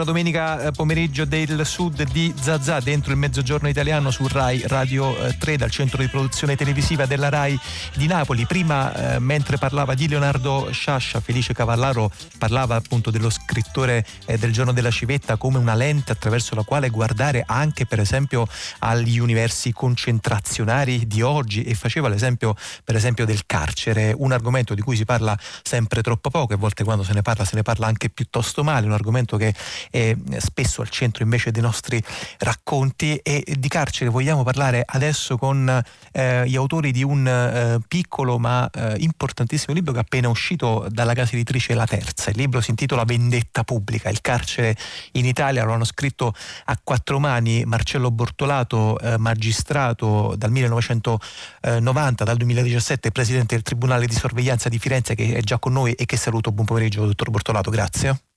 S8: domenica eh, pomeriggio del sud di Zazà dentro il mezzogiorno italiano su Rai Radio 3 dal centro di produzione televisiva della Rai di Napoli. Prima eh, mentre parlava di Leonardo Sciascia, Felice Cavallaro parlava appunto dello scrittore eh, del giorno della civetta come una lente attraverso la quale guardare anche per esempio agli universi concentrazionari di oggi. E faceva l'esempio per esempio del carcere, un argomento di cui si parla sempre troppo poco e a volte quando se ne parla se ne parla anche piuttosto male, un argomento che
S1: è spesso al centro invece dei nostri racconti. E di carcere vogliamo parlare adesso con eh, gli autori di un eh, piccolo ma eh, importantissimo libro che è appena uscito dalla casa editrice La Terza. Il libro si intitola Vendetta pubblica, il carcere in Italia, lo hanno scritto a quattro mani Marcello Bortolato, eh, magistrato dal 1990, dal 2017 presidente del Tribunale di Sorveglianza di Firenze che è già con noi e che saluto. Buon pomeriggio dottor Bortolato, grazie.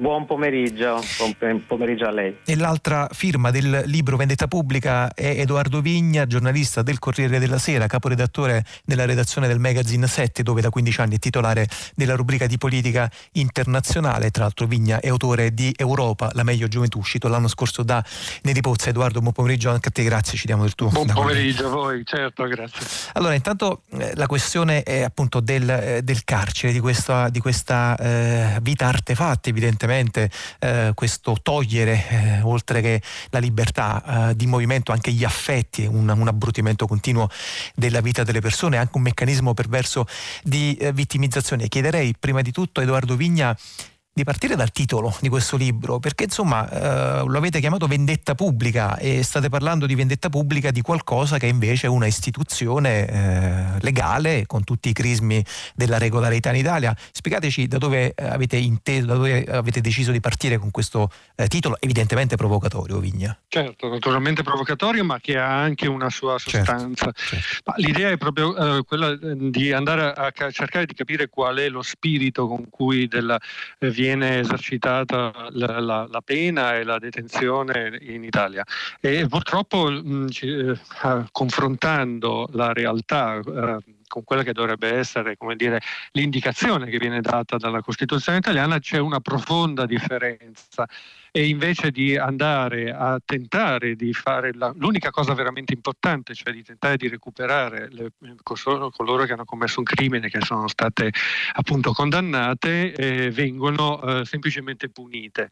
S9: Buon pomeriggio, buon pomeriggio a lei.
S1: E l'altra firma del libro Vendetta Pubblica è Edoardo Vigna, giornalista del Corriere della Sera, caporedattore della redazione del magazine 7, dove da 15 anni è titolare della rubrica di politica internazionale. Tra l'altro Vigna è autore di Europa, la meglio gioventù, uscito l'anno scorso da Neri Pozza. Edoardo, buon pomeriggio anche a te, grazie, ci diamo del tuo.
S10: Buon pomeriggio a voi, certo, grazie.
S1: Allora, intanto eh, la questione è appunto del, eh, del carcere, di questa, di questa eh, vita artefatta, evidentemente eh, questo togliere, eh, oltre che la libertà eh, di movimento, anche gli affetti, un, un, abbrutimento continuo della vita delle persone, anche un meccanismo perverso di eh, vittimizzazione. Chiederei prima di tutto a Edoardo Vigna di partire dal titolo di questo libro, perché insomma eh, lo avete chiamato vendetta pubblica e state parlando di vendetta pubblica di qualcosa che è invece una istituzione eh, legale con tutti i crismi della regolarità in Italia. Spiegateci da dove avete inteso, da dove avete deciso di partire con questo eh, titolo, evidentemente provocatorio, Vigna.
S10: Certo, naturalmente provocatorio, ma che ha anche una sua
S1: Certo,
S10: sostanza. Ma l'idea è proprio eh, quella eh, di andare a, cercare di capire qual è lo spirito con cui della, eh, viene esercitata la, la, la, pena e la detenzione in Italia. E purtroppo mh, eh, confrontando la realtà eh, con quella che dovrebbe essere come dire, l'indicazione che viene data dalla Costituzione italiana, c'è una profonda differenza e invece di andare a tentare di fare la, l'unica cosa veramente importante, cioè di tentare di recuperare le, coloro che hanno commesso un crimine, che sono state appunto condannate, eh, vengono eh, semplicemente punite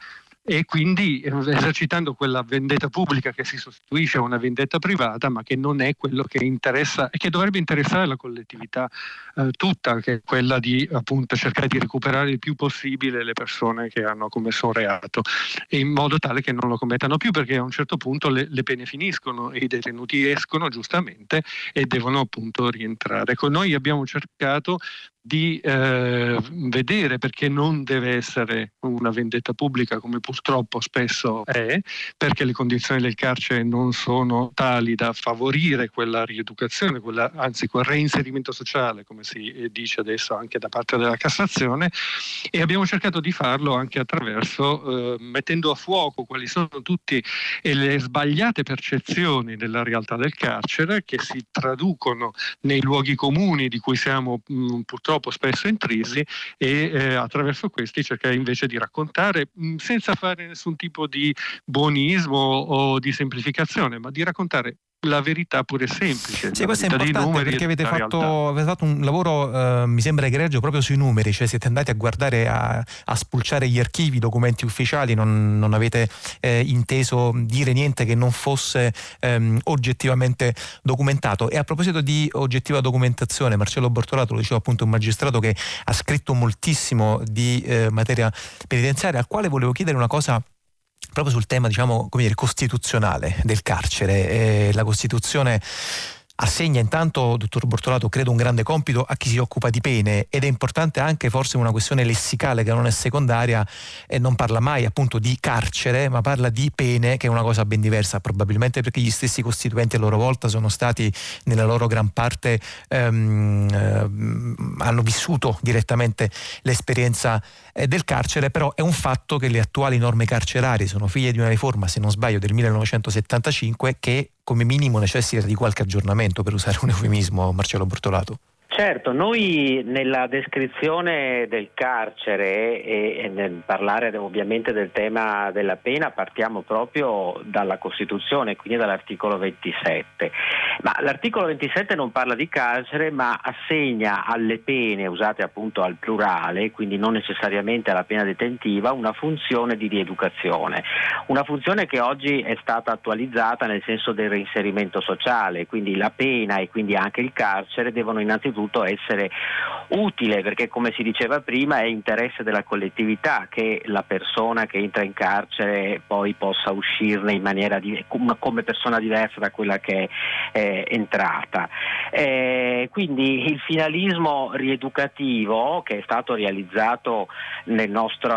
S10: e quindi esercitando quella vendetta pubblica che si sostituisce a una vendetta privata, ma che non è quello che interessa e che dovrebbe interessare la collettività eh, tutta, che è quella di appunto cercare di recuperare il più possibile le persone che hanno commesso un reato, in modo tale che non lo commettano più, perché a un certo punto le, le pene finiscono e i detenuti escono giustamente e devono appunto rientrare. Ecco, noi abbiamo cercato di eh, vedere perché non deve essere una vendetta pubblica come purtroppo spesso è, perché le condizioni del carcere non sono tali da favorire quella rieducazione, quella, anzi quel reinserimento sociale, come si dice adesso anche da parte della Cassazione, e abbiamo cercato di farlo anche attraverso eh, mettendo a fuoco quali sono tutte le sbagliate percezioni della realtà del carcere che si traducono nei luoghi comuni di cui siamo mh, purtroppo troppo spesso intrisi e eh, attraverso questi cercare invece di raccontare mh, senza fare nessun tipo di buonismo o di semplificazione, ma di raccontare la verità pure semplice.
S1: Sì, questo è importante perché avete fatto, avete fatto, un lavoro, eh, mi sembra egregio, proprio sui numeri, cioè siete andati a guardare, a, a spulciare gli archivi, i documenti ufficiali, non, non avete eh, inteso dire niente che non fosse ehm, oggettivamente documentato. E a proposito di oggettiva documentazione, Marcello Bortolato, lo diceva appunto un magistrato che ha scritto moltissimo di eh, materia penitenziaria, al quale volevo chiedere una cosa proprio sul tema diciamo, dire, costituzionale del carcere. Eh, la Costituzione assegna intanto, dottor Bortolato, credo un grande compito a chi si occupa di pene ed è importante anche forse una questione lessicale che non è secondaria e non parla mai appunto di carcere, ma parla di pene che è una cosa ben diversa, probabilmente perché gli stessi costituenti a loro volta sono stati nella loro gran parte ehm, ehm, hanno vissuto direttamente l'esperienza eh, del carcere, però è un fatto che le attuali norme carcerarie sono figlie di una riforma, se non sbaglio, del 1975 che come minimo necessita di qualche aggiornamento, per usare un eufemismo, Marcello Bortolato.
S9: Certo, noi nella descrizione del carcere e, nel parlare ovviamente del tema della pena partiamo proprio dalla Costituzione, quindi dall'articolo 27. Ma l'articolo 27 non parla di carcere, ma assegna alle pene usate appunto al plurale, quindi non necessariamente alla pena detentiva, una funzione di rieducazione. Una funzione che oggi è stata attualizzata nel senso del reinserimento sociale, quindi la pena e quindi anche il carcere devono innanzitutto potuto essere utile perché come si diceva prima è interesse della collettività che la persona che entra in carcere poi possa uscirne in maniera di, come persona diversa da quella che è entrata. Eh, quindi il finalismo rieducativo che è stato realizzato nel nostro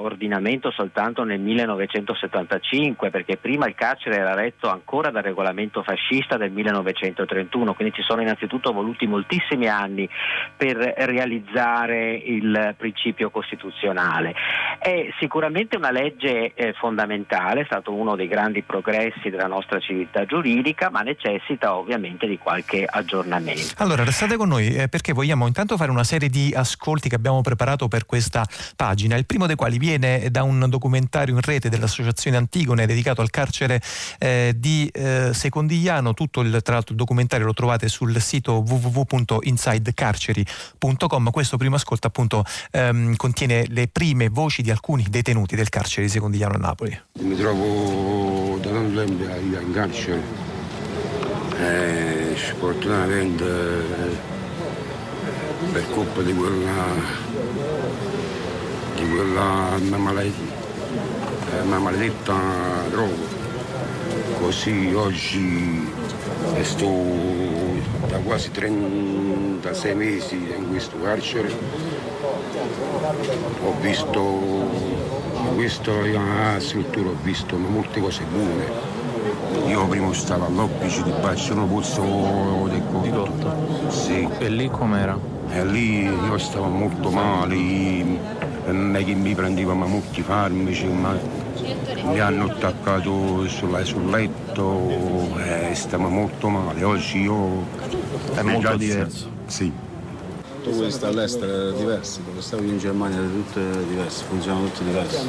S9: ordinamento soltanto nel 1975 perché prima il carcere era retto ancora dal regolamento fascista del 1931 quindi ci sono innanzitutto voluti moltissimi anni per realizzare il principio costituzionale. È sicuramente una legge eh, fondamentale, è stato uno dei grandi progressi della nostra civiltà giuridica, ma necessita ovviamente di qualche aggiornamento.
S1: Allora, restate con noi eh, perché vogliamo intanto fare una serie di ascolti che abbiamo preparato per questa pagina, il primo dei quali viene da un documentario in rete dell'Associazione Antigone dedicato al carcere eh, di eh, Secondigliano, tutto il, tra l'altro il documentario lo trovate sul sito www.insidecarceri.com www.radioticino.com. Questo primo ascolto appunto ehm, contiene le prime voci di alcuni detenuti del carcere di Secondigliano a Napoli.
S11: Mi trovo da tanto tempo in carcere e sfortunatamente per colpa di quella di quella maledetta, maledetta droga così oggi sto da quasi 36 mesi in questo carcere. Ho visto in questa struttura ho visto molte cose buone. Io prima stavo all'Oppici di Bacciano Pozzo del Cotto. Sì.
S12: E lì com'era?
S11: E lì io stavo molto male, non è che mi prendevano molti farmaci, ma mi hanno attaccato sul, sul letto e stiamo molto male. Oggi io...
S12: È molto diverso.
S11: Sì.
S13: Tu vuoi stare all'estero è diverso, dove stavi in Germania è tutto diverso, funzionano tutti diversi.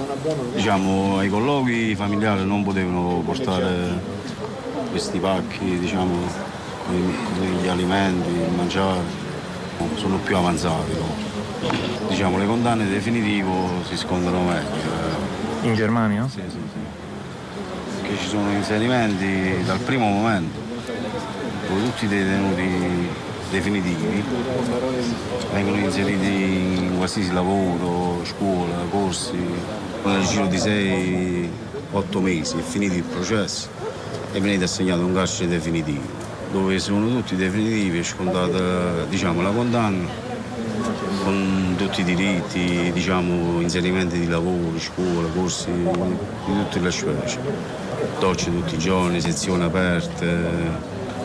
S13: Diciamo ai colloqui familiari non potevano portare questi pacchi, diciamo, gli alimenti, il mangiare, sono più avanzati. No? Diciamo le condanne definitive si scontano meglio.
S12: In Germania?
S13: Sì, sì, sì. Che ci sono inserimenti dal primo momento, dove tutti i detenuti definitivi vengono inseriti in qualsiasi lavoro, scuola, corsi, nel giro di 6-8 mesi è finito il processo e venite assegnato un carcere definitivo, dove sono tutti definitivi e scontata diciamo, la condanna con tutti i diritti, diciamo, inserimenti di lavoro, scuola, corsi di tutte le specie. Docce tutti i giorni, sezioni aperte,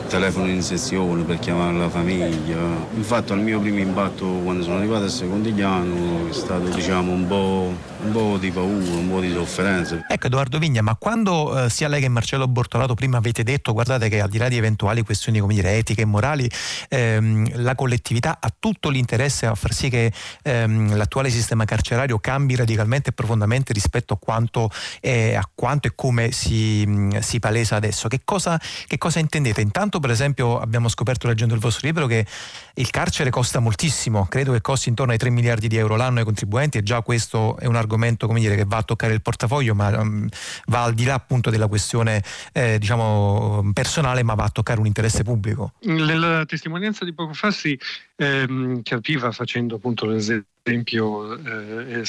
S13: telefono in sessione per chiamare la famiglia. Infatti al mio primo impatto quando sono arrivato a Secondigliano è stato diciamo un po', un po', di paura, un po' di sofferenza.
S1: Ecco Edoardo Vigna, ma quando eh, sia lei che Marcello Bortolato prima avete detto guardate che al di là di eventuali questioni come dire, etiche e morali, ehm, la collettività ha tutto l'interesse a far sì che ehm, l'attuale sistema carcerario cambi radicalmente e profondamente rispetto a quanto, eh, a quanto e come si, si palesa adesso. Che cosa, che cosa intendete? Intanto per esempio abbiamo scoperto leggendo il vostro libro che il carcere costa moltissimo, credo che costi intorno ai 3 miliardi di euro l'anno ai contribuenti e già questo è un argomento dire, che va a toccare il portafoglio ma um, va al di là appunto della questione eh, diciamo personale ma va a toccare un interesse pubblico.
S10: Nella testimonianza di poco fa si ehm, capiva facendo appunto l'esempio esempio eh,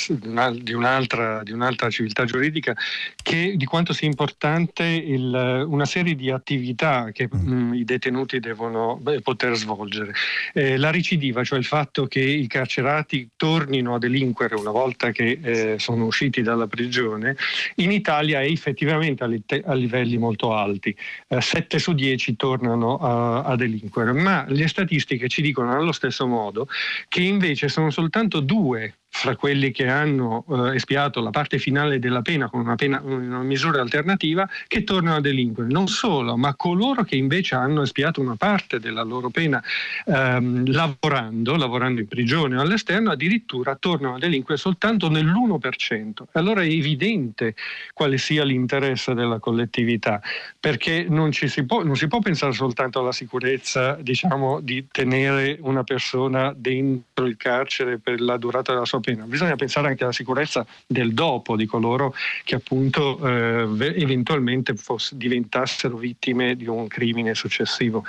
S10: di, un'altra, di, un'altra, civiltà giuridica, che, di quanto sia importante il, una serie di attività che mh, mm. mm, i detenuti devono beh, poter svolgere. Eh, la recidiva, cioè il fatto che i carcerati tornino a delinquere una volta che eh, sono usciti dalla prigione, in Italia è effettivamente a, li- a livelli molto alti. 7 eh, su 10 tornano a, a delinquere, ma le statistiche ci dicono allo stesso modo che invece sono soltanto due fra quelli che hanno eh, espiato la parte finale della pena con una, pena, una, misura alternativa che tornano a delinquere. Non solo, ma coloro che invece hanno espiato una parte della loro pena ehm, lavorando, lavorando in prigione o all'esterno, addirittura tornano a delinquere soltanto nell'1%. Allora è evidente quale sia l'interesse della collettività, perché non, si può, non si può pensare soltanto alla sicurezza diciamo, di tenere una persona dentro il carcere per la durata della sua pena, bisogna pensare anche alla sicurezza del dopo di coloro che appunto eh, eventualmente fosse, diventassero vittime di un crimine successivo.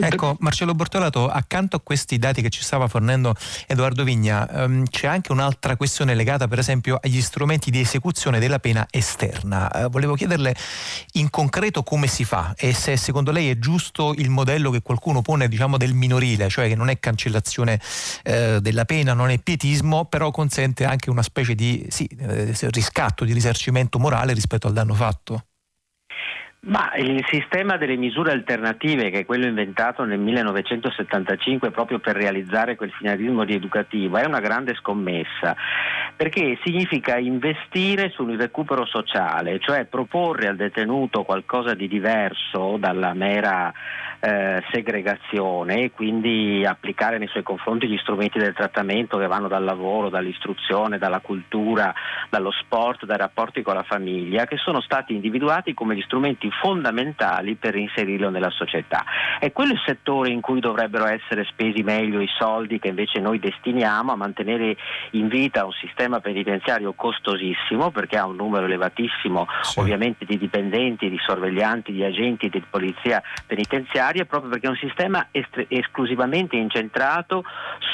S1: Ecco, Marcello Bortolato, accanto a questi dati che ci stava fornendo Edoardo Vigna, ehm, c'è anche un'altra questione legata per esempio agli strumenti di esecuzione della pena esterna. Eh, volevo chiederle in concreto come si fa e se secondo lei è giusto il modello che qualcuno pone diciamo del minorile, cioè che non è cancellazione eh, della pena, non è pietismo, però consente anche una specie di sì, eh, riscatto, di risarcimento morale rispetto al danno fatto.
S9: Ma il sistema delle misure alternative, che è quello inventato nel 1975 proprio per realizzare quel finalismo rieducativo, è una grande scommessa, perché significa investire sul recupero sociale, cioè proporre al detenuto qualcosa di diverso dalla mera eh, segregazione e quindi applicare nei suoi confronti gli strumenti del trattamento che vanno dal lavoro, dall'istruzione, dalla cultura, dallo sport, dai rapporti con la famiglia, che sono stati individuati come gli strumenti fondamentali per inserirlo nella società. È quello il settore in cui dovrebbero essere spesi meglio i soldi che invece noi destiniamo a mantenere in vita un sistema penitenziario costosissimo perché ha un numero elevatissimo sì. ovviamente di dipendenti, di sorveglianti, di agenti di polizia penitenziaria carcerarie proprio perché è un sistema est- esclusivamente incentrato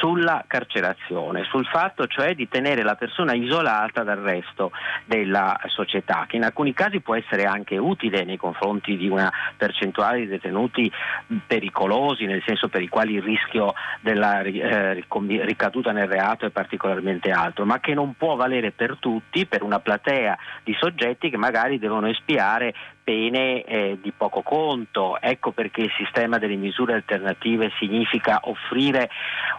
S9: sulla carcerazione, sul fatto cioè di tenere la persona isolata dal resto della società, che in alcuni casi può essere anche utile nei confronti di una percentuale di detenuti pericolosi, nel senso per i quali il rischio della eh, ricaduta nel reato è particolarmente alto, ma che non può valere per tutti, per una platea di soggetti che magari devono espiare pene eh, di poco conto. Ecco perché il sistema delle misure alternative significa offrire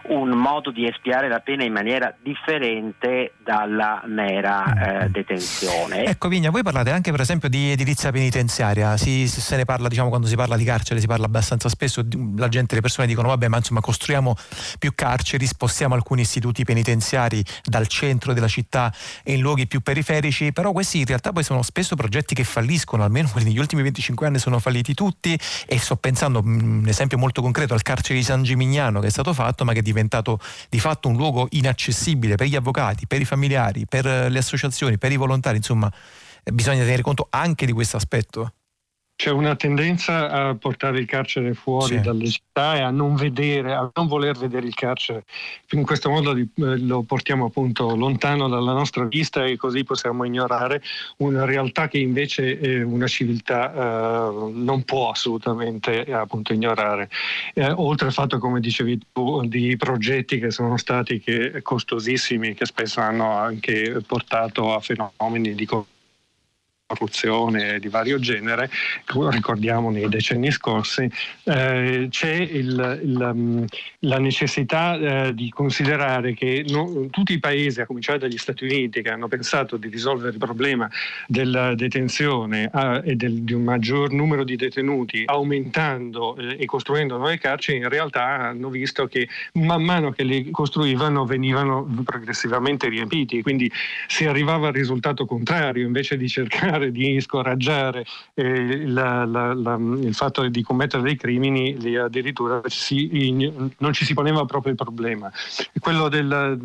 S9: un modo di espiare la pena in maniera differente dalla mera eh, detenzione.
S1: Ecco Vigna, voi parlate anche per esempio di edilizia penitenziaria, si, se ne parla diciamo quando si parla di carcere si parla abbastanza spesso, la gente, le persone dicono vabbè ma insomma costruiamo più carceri, spostiamo alcuni istituti penitenziari dal centro della città in luoghi più periferici, però questi in realtà poi sono spesso progetti che falliscono, almeno quelli negli ultimi 25 anni sono falliti tutti e sto pensando mm, un esempio molto concreto al carcere di San Gimignano che è stato fatto ma che è diventato di fatto un luogo inaccessibile per gli avvocati, per i familiari, per le associazioni, per i volontari, insomma bisogna tenere conto anche di questo aspetto
S10: c'è una tendenza a portare il carcere fuori sì. dalle città e a non vedere, a non voler vedere il carcere. In questo modo eh, lo portiamo appunto lontano dalla nostra vista e così possiamo ignorare una realtà che invece una civiltà eh, non può assolutamente eh, appunto ignorare. Eh, oltre al fatto, come dicevi tu, di progetti che sono stati che, costosissimi, che spesso hanno anche portato a fenomeni di corruzione corruzione di vario genere, ricordiamo nei decenni scorsi, eh, c'è il, il, mm, la necessità eh, di considerare che no, tutti i paesi, a cominciare dagli Stati Uniti, che hanno pensato di risolvere il problema della detenzione a, e del, di un maggior numero di detenuti, aumentando eh, e costruendo nuove carceri, in realtà hanno visto che man mano che le costruivano venivano progressivamente riempiti, quindi si arrivava al risultato contrario, invece di cercare cercare di scoraggiare eh, la, la, la, il fatto di commettere dei crimini, lì addirittura si, non ci si poneva proprio il problema. Quello della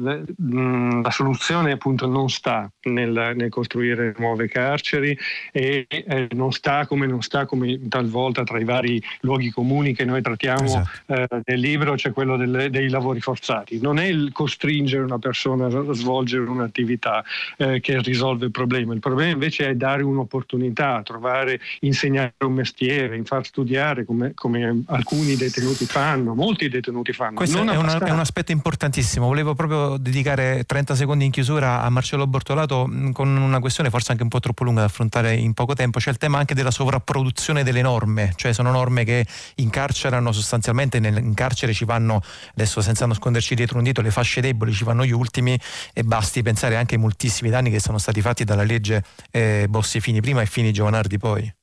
S10: la soluzione appunto non sta nel, nel costruire nuove carceri e eh, non sta come non sta come talvolta tra i vari luoghi comuni che noi trattiamo esatto. eh, nel libro c'è quello delle, dei lavori forzati. Non è il costringere una persona a svolgere un'attività eh, che risolve il problema, il problema invece è dare un'opportunità, trovare, insegnare un mestiere, far studiare come, come alcuni detenuti fanno, molti detenuti fanno.
S1: Questo è, una, è, un aspetto importantissimo. Volevo proprio dedicare 30 secondi in chiusura a Marcello Bortolato con una questione forse anche un po' troppo lunga da affrontare in poco tempo, cioè il tema anche della sovrapproduzione delle norme, cioè sono norme che incarcerano sostanzialmente, in carcere ci vanno, adesso senza nasconderci dietro un dito, le fasce deboli, ci vanno gli ultimi e basti pensare anche ai moltissimi danni che sono stati fatti dalla legge eh, Bossi Fini prima e Fini Giovanardi poi.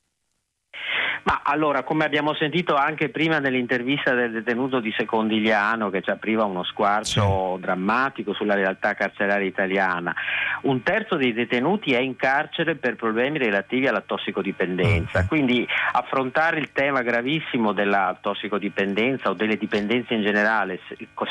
S9: Ma allora, come abbiamo sentito anche prima nell'intervista del detenuto di Secondigliano, che ci apriva uno squarcio sì. drammatico sulla realtà carceraria italiana, un terzo dei detenuti è in carcere per problemi relativi alla tossicodipendenza. Mm. Quindi affrontare il tema gravissimo della tossicodipendenza o delle dipendenze in generale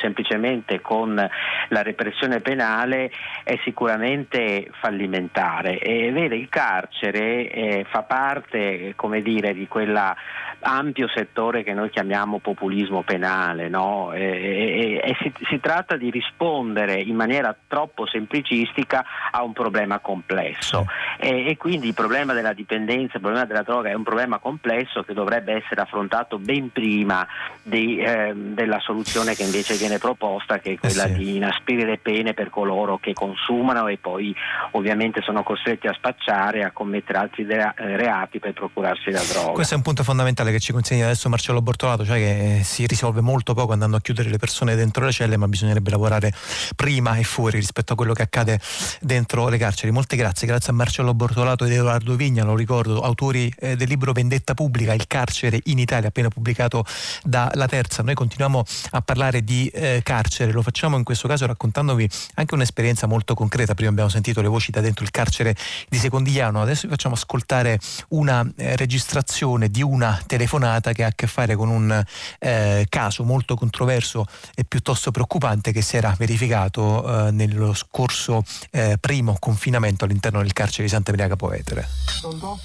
S9: semplicemente con la repressione penale è sicuramente fallimentare. E vede, il carcere eh, fa parte, come dire, di quella ampio settore che noi chiamiamo populismo penale no? e, e, e si, si, tratta di rispondere in maniera troppo semplicistica a un problema complesso e, e, quindi il problema della dipendenza, il problema della droga è un problema complesso che dovrebbe essere affrontato ben prima di, eh, della soluzione che invece viene proposta che è quella eh sì. di inasprire pene per coloro che consumano e poi ovviamente sono costretti a spacciare, a commettere altri reati per procurarsi la droga.
S1: Questo è un punto fondamentale che ci consegna adesso Marcello Bortolato, cioè che si risolve molto poco andando a chiudere le persone dentro le celle, ma bisognerebbe lavorare prima e fuori rispetto a quello che accade dentro le carceri. Molte grazie, grazie a Marcello Bortolato ed Edoardo Vigna, lo ricordo, autori eh, del libro Vendetta Pubblica, il carcere in Italia, appena pubblicato dalla Terza. Noi continuiamo a parlare di eh, carcere, lo facciamo in questo caso raccontandovi anche un'esperienza molto concreta. Prima abbiamo sentito le voci da dentro il carcere di Secondigliano, adesso vi facciamo ascoltare una eh, registrazione di una telefonata telefonata che ha a che fare con un eh, caso molto controverso e piuttosto preoccupante che si era verificato eh, nello scorso eh, primo confinamento all'interno del carcere di Santa Maria Capovetere. Pronto?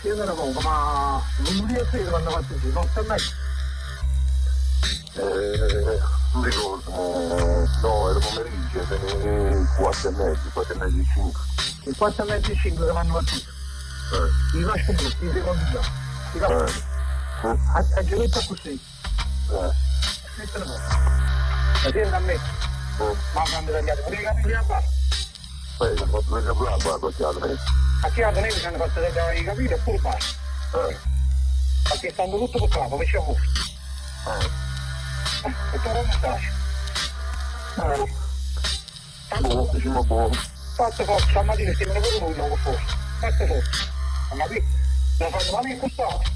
S1: Sì, era poco, ma non riesco a quando fatto giù, non sta mai.
S14: Eh, non ricordo, no, era pomeriggio, sono 4 e mezzo, 4 e mezzo e 5. Il 4 e mezzo e 5 che vanno battuto. Eh. I tutti, i secondi già. Eh. A, a ginocchio così. Eh. La tienda a me. Eh. Ma quando tagliate, vorrei capire a fare. Poi, non posso vedere pure la barba, a chi ha tenuto ci hanno fatto tagliare i capelli e pure. Eh. Perché stanno tutto per capo, a voi. Eh. E come stai? Eh. Buono, diciamo buono. Fatto forza, stamattina stiamo noi, non forza. Fatto forza. Ma qui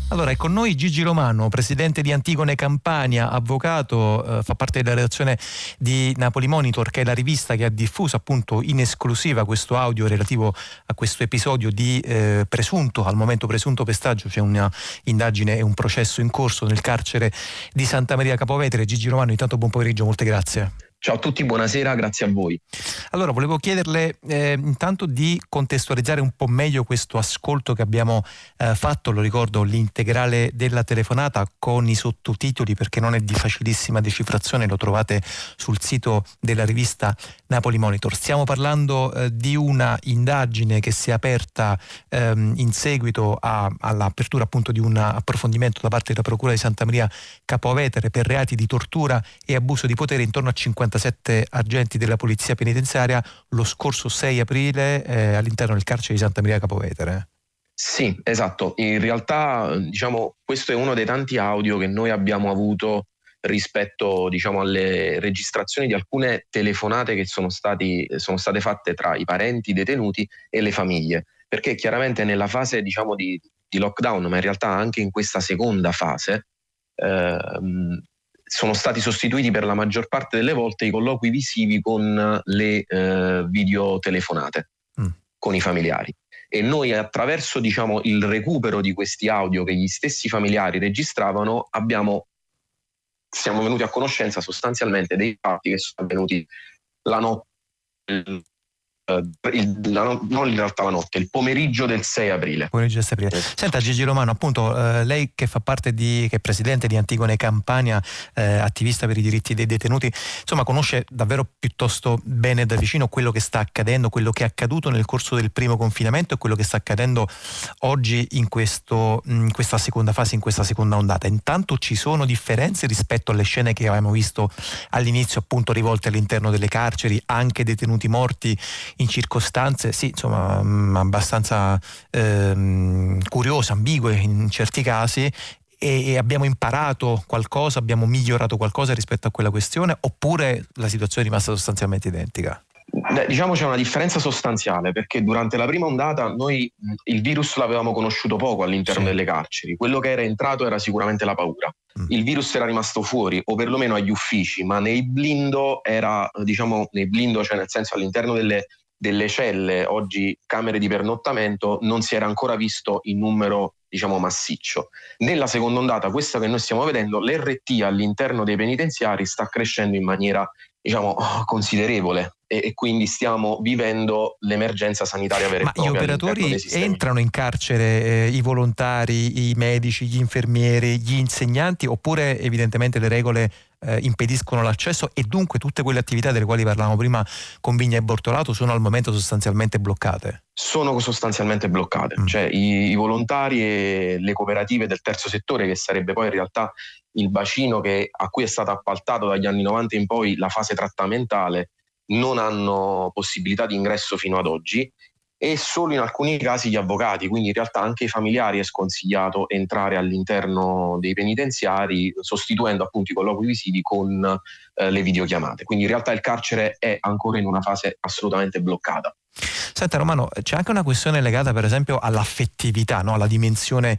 S1: allora è con noi Gigi Romano, presidente di Antigone Campania, avvocato, eh, fa parte della redazione di Napoli Monitor, che è la rivista che ha diffuso appunto in esclusiva questo audio relativo a questo episodio di eh, presunto, al momento presunto pestaggio, c'è una indagine e un processo in corso nel carcere di Santa Maria Capovetere. Gigi Romano, intanto buon pomeriggio, molte grazie.
S15: Ciao a tutti, buonasera, grazie a voi.
S1: Allora, volevo chiederle eh, intanto di contestualizzare un po' meglio questo ascolto che abbiamo eh, fatto, lo ricordo, l'integrale della telefonata con i sottotitoli perché non è di facilissima decifrazione, lo trovate sul sito della rivista Napoli Monitor. Stiamo parlando eh, di una indagine che si è aperta ehm, in seguito a, all'apertura appunto di un approfondimento da parte della Procura di Santa Maria Capovetere per reati di tortura e abuso di potere intorno a 50 47 agenti della polizia penitenziaria lo scorso 6 aprile eh, all'interno del carcere di Santa Maria Capovetere.
S15: Sì, esatto. In realtà, diciamo, questo è uno dei tanti audio che noi abbiamo avuto rispetto diciamo, alle registrazioni di alcune telefonate che sono, stati, sono, state fatte tra i parenti detenuti e le famiglie, perché chiaramente nella fase diciamo, di, di, lockdown, ma in realtà anche in questa seconda fase, ehm, sono stati sostituiti per la maggior parte delle volte i colloqui visivi con le eh, videotelefonate mm. con i familiari. E noi attraverso diciamo, il recupero di questi audio che gli stessi familiari registravano abbiamo, siamo venuti a conoscenza sostanzialmente dei fatti che sono avvenuti la notte Uh, il, la, non in realtà la notte, il pomeriggio del 6 aprile.
S1: Pomeriggio del 6 aprile. Senta Gigi Romano, appunto, eh, lei che fa parte di, che è presidente di Antigone Campania, eh, attivista per i diritti dei detenuti, insomma conosce davvero piuttosto bene da vicino quello che sta accadendo, quello che è accaduto nel corso del primo confinamento e quello che sta accadendo oggi in, questo, in questa seconda fase, in questa seconda ondata. Intanto ci sono differenze rispetto alle scene che avevamo visto all'inizio, appunto rivolte all'interno delle carceri, anche detenuti morti in circostanze sì, insomma, mm, abbastanza ehm, curiose, ambigue in certi casi e abbiamo imparato qualcosa, abbiamo migliorato qualcosa rispetto a quella questione oppure la situazione è rimasta sostanzialmente identica?
S15: Diciamo c'è una differenza sostanziale perché durante la prima ondata noi mh, il virus l'avevamo conosciuto poco all'interno
S1: Sì.
S15: delle carceri, quello che era entrato era sicuramente la paura.
S1: Mm.
S15: Il virus era rimasto fuori o perlomeno agli uffici, ma nei blindo era, diciamo, nei blindo, cioè nel senso all'interno delle, delle celle, oggi camere di pernottamento, non si era ancora visto in numero diciamo massiccio. Nella seconda ondata, questa che noi stiamo vedendo, l'RT all'interno dei penitenziari sta crescendo in maniera diciamo considerevole e, e quindi stiamo vivendo l'emergenza sanitaria vera e
S1: Ma gli
S15: propria
S1: operatori entrano in carcere, eh, i volontari, i medici, gli infermieri, gli insegnanti, oppure evidentemente le regole eh, impediscono l'accesso e dunque tutte quelle attività delle quali parlavamo prima con Vigna e Bortolato sono al momento sostanzialmente bloccate?
S15: sono sostanzialmente bloccate,
S1: Mm.
S15: cioè i, i volontari e le cooperative del terzo settore, che sarebbe poi in realtà il bacino che- a cui è stato appaltato dagli anni 90 in poi la fase trattamentale, non hanno possibilità di ingresso fino ad oggi e solo in alcuni casi gli avvocati, quindi in realtà anche ai familiari è sconsigliato entrare all'interno dei penitenziari sostituendo appunto i colloqui visivi con eh, le videochiamate. Quindi in realtà il carcere è ancora in una fase assolutamente bloccata.
S1: Senta Romano, c'è anche una questione legata per esempio all'affettività, no? alla dimensione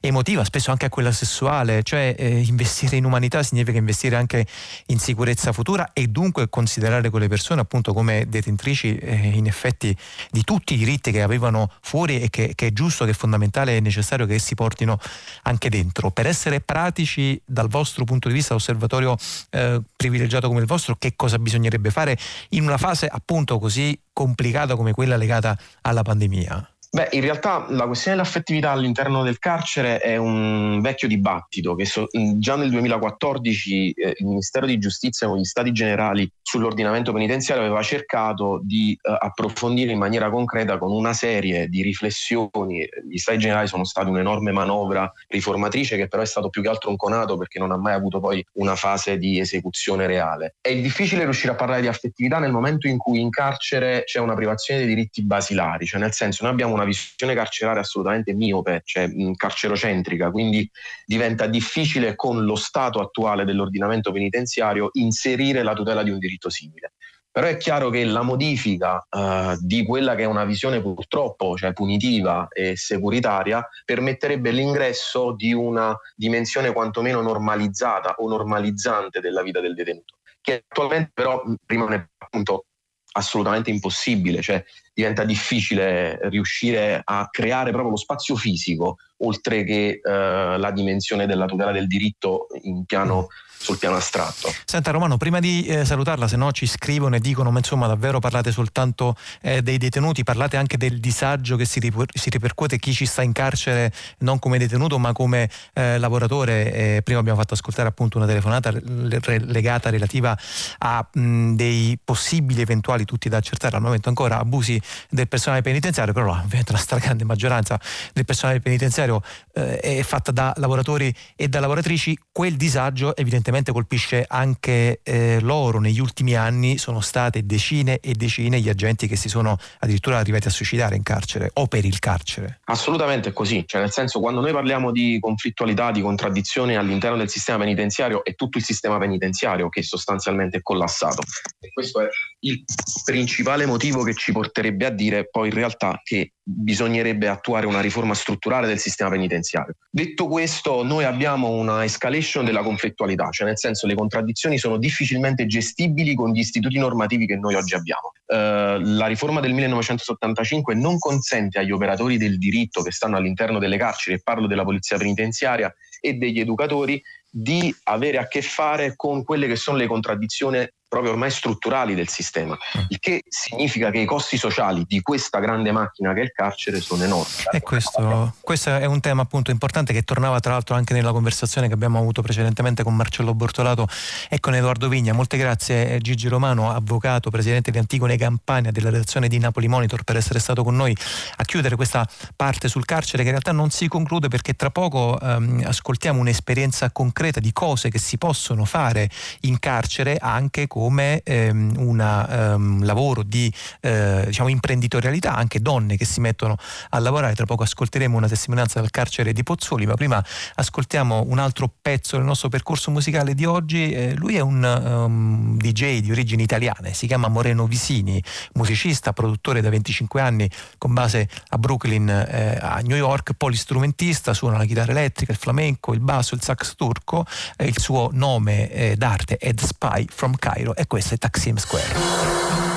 S1: emotiva, spesso anche a quella sessuale, cioè eh, investire in umanità significa investire anche in sicurezza futura e dunque considerare quelle persone appunto come detentrici eh, in effetti di tutti i diritti che avevano fuori e che, che è giusto, che è fondamentale e necessario che essi portino anche dentro. Per essere pratici dal vostro punto di vista, osservatorio eh, privilegiato come il vostro, che cosa bisognerebbe fare in una fase appunto così complicata come quella legata alla pandemia?
S15: Beh, in realtà la questione dell'affettività all'interno del carcere è un vecchio dibattito che so- già nel 2014 eh, il Ministero di Giustizia con gli Stati Generali sull'ordinamento penitenziario aveva cercato di eh, approfondire in maniera concreta con una serie di riflessioni. Gli Stati Generali sono stati un'enorme manovra riformatrice che però è stato più che altro un conato perché non ha mai avuto poi una fase di esecuzione reale. È difficile riuscire a parlare di affettività nel momento in cui in carcere c'è una privazione dei diritti basilari, cioè nel senso noi abbiamo una visione carceraria assolutamente miope, cioè mh, carcerocentrica, quindi diventa difficile con lo stato attuale dell'ordinamento penitenziario inserire la tutela di un diritto simile. Però è chiaro che la modifica eh, di quella che è una visione purtroppo cioè punitiva e securitaria permetterebbe l'ingresso di una dimensione quantomeno normalizzata o normalizzante della vita del detenuto, che attualmente però rimane appunto assolutamente impossibile, cioè diventa difficile riuscire a creare proprio lo spazio fisico oltre che eh, la dimensione della tutela del diritto in piano, sul piano astratto.
S1: Senta Romano, prima di eh, salutarla, se no ci scrivono e dicono, ma insomma davvero parlate soltanto eh, dei detenuti, parlate anche del disagio che si, riper- si ripercuote chi ci sta in carcere non come detenuto ma come eh, lavoratore. Prima abbiamo fatto ascoltare appunto una telefonata le- re- legata relativa a mh, dei possibili eventuali, tutti da accertare al momento ancora, abusi del personale penitenziario, però ovviamente la stragrande maggioranza del personale penitenziario eh, è fatta da lavoratori e da lavoratrici, quel disagio evidentemente colpisce anche eh, loro. Negli ultimi anni sono state decine e decine gli agenti che si sono addirittura arrivati a suicidare in carcere o per il carcere.
S15: Assolutamente così, cioè nel senso quando noi parliamo di conflittualità, di contraddizione all'interno del sistema penitenziario è tutto il sistema penitenziario che sostanzialmente è collassato e questo è il principale motivo che ci porterebbe a dire poi in realtà che bisognerebbe attuare una riforma strutturale del sistema penitenziario. Detto questo, noi abbiamo una escalation della conflittualità, cioè nel senso le contraddizioni sono difficilmente gestibili con gli istituti normativi che noi oggi abbiamo. Eh, la riforma del 1975 non consente agli operatori del diritto che stanno all'interno delle carceri, e parlo della polizia penitenziaria e degli educatori, di avere a che fare con quelle che sono le contraddizioni proprio ormai strutturali del sistema, il che significa che i costi sociali di questa grande macchina che è il carcere sono enormi.
S1: E questo, questo è un tema appunto importante che tornava tra l'altro anche nella conversazione che abbiamo avuto precedentemente con Marcello Bortolato e con Edoardo Vigna. Molte grazie eh, Gigi Romano, avvocato, presidente di Antigone Campania della redazione di Napoli Monitor per essere stato con noi a chiudere questa parte sul carcere che in realtà non si conclude perché tra poco ehm, ascoltiamo un'esperienza concreta di cose che si possono fare in carcere anche con come ehm, un ehm, lavoro di eh, diciamo imprenditorialità, anche donne che si mettono a lavorare. Tra poco ascolteremo una testimonianza dal carcere di Pozzoli, ma prima ascoltiamo un altro pezzo del nostro percorso musicale di oggi. Eh, lui è un um, DJ di origini italiane, si chiama Moreno Visini, musicista, produttore da 25 anni con base a Brooklyn, eh, a New York, polistrumentista, suona la chitarra elettrica, il flamenco, il basso, il sax turco. il suo nome eh, d'arte è The Spy from Cairo e questo è Taksim Square.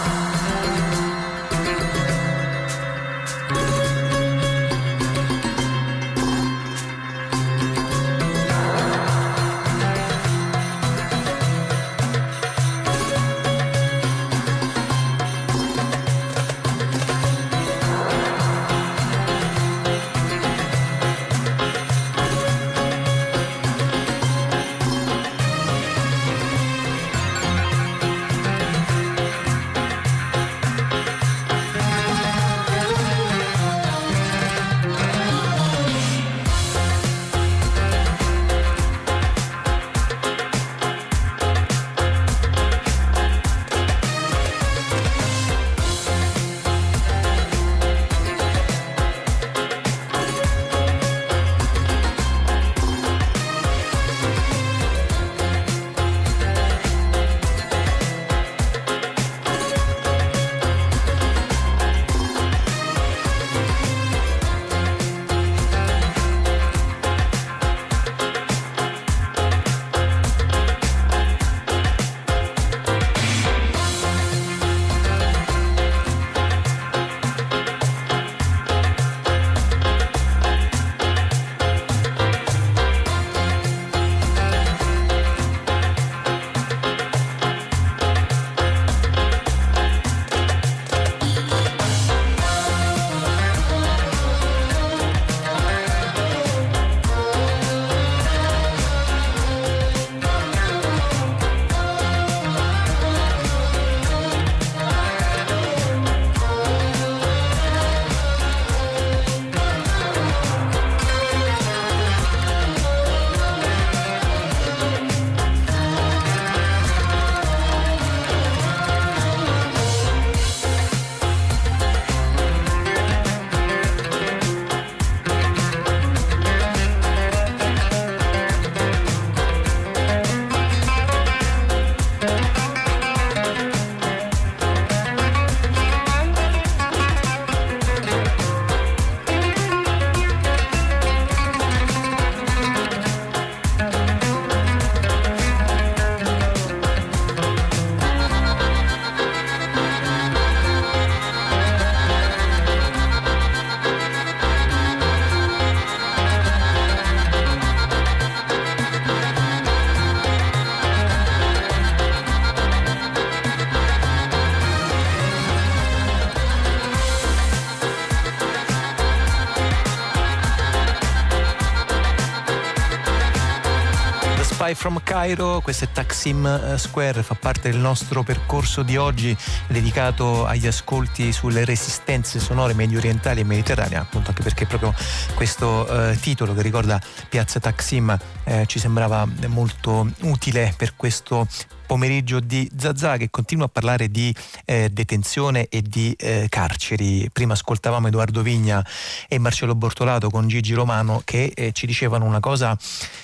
S1: From Cairo, questo è Taksim eh, Square, fa parte del nostro percorso di oggi dedicato agli ascolti sulle resistenze sonore medio orientali e mediterranee, appunto anche perché proprio questo eh, titolo che ricorda Piazza Taksim eh, ci sembrava molto utile per questo pomeriggio di Zazà che continua a parlare di eh, detenzione e di eh, carceri. Prima ascoltavamo Edoardo Vigna e Marcello Bortolato con Gigi Romano che eh, ci dicevano una cosa,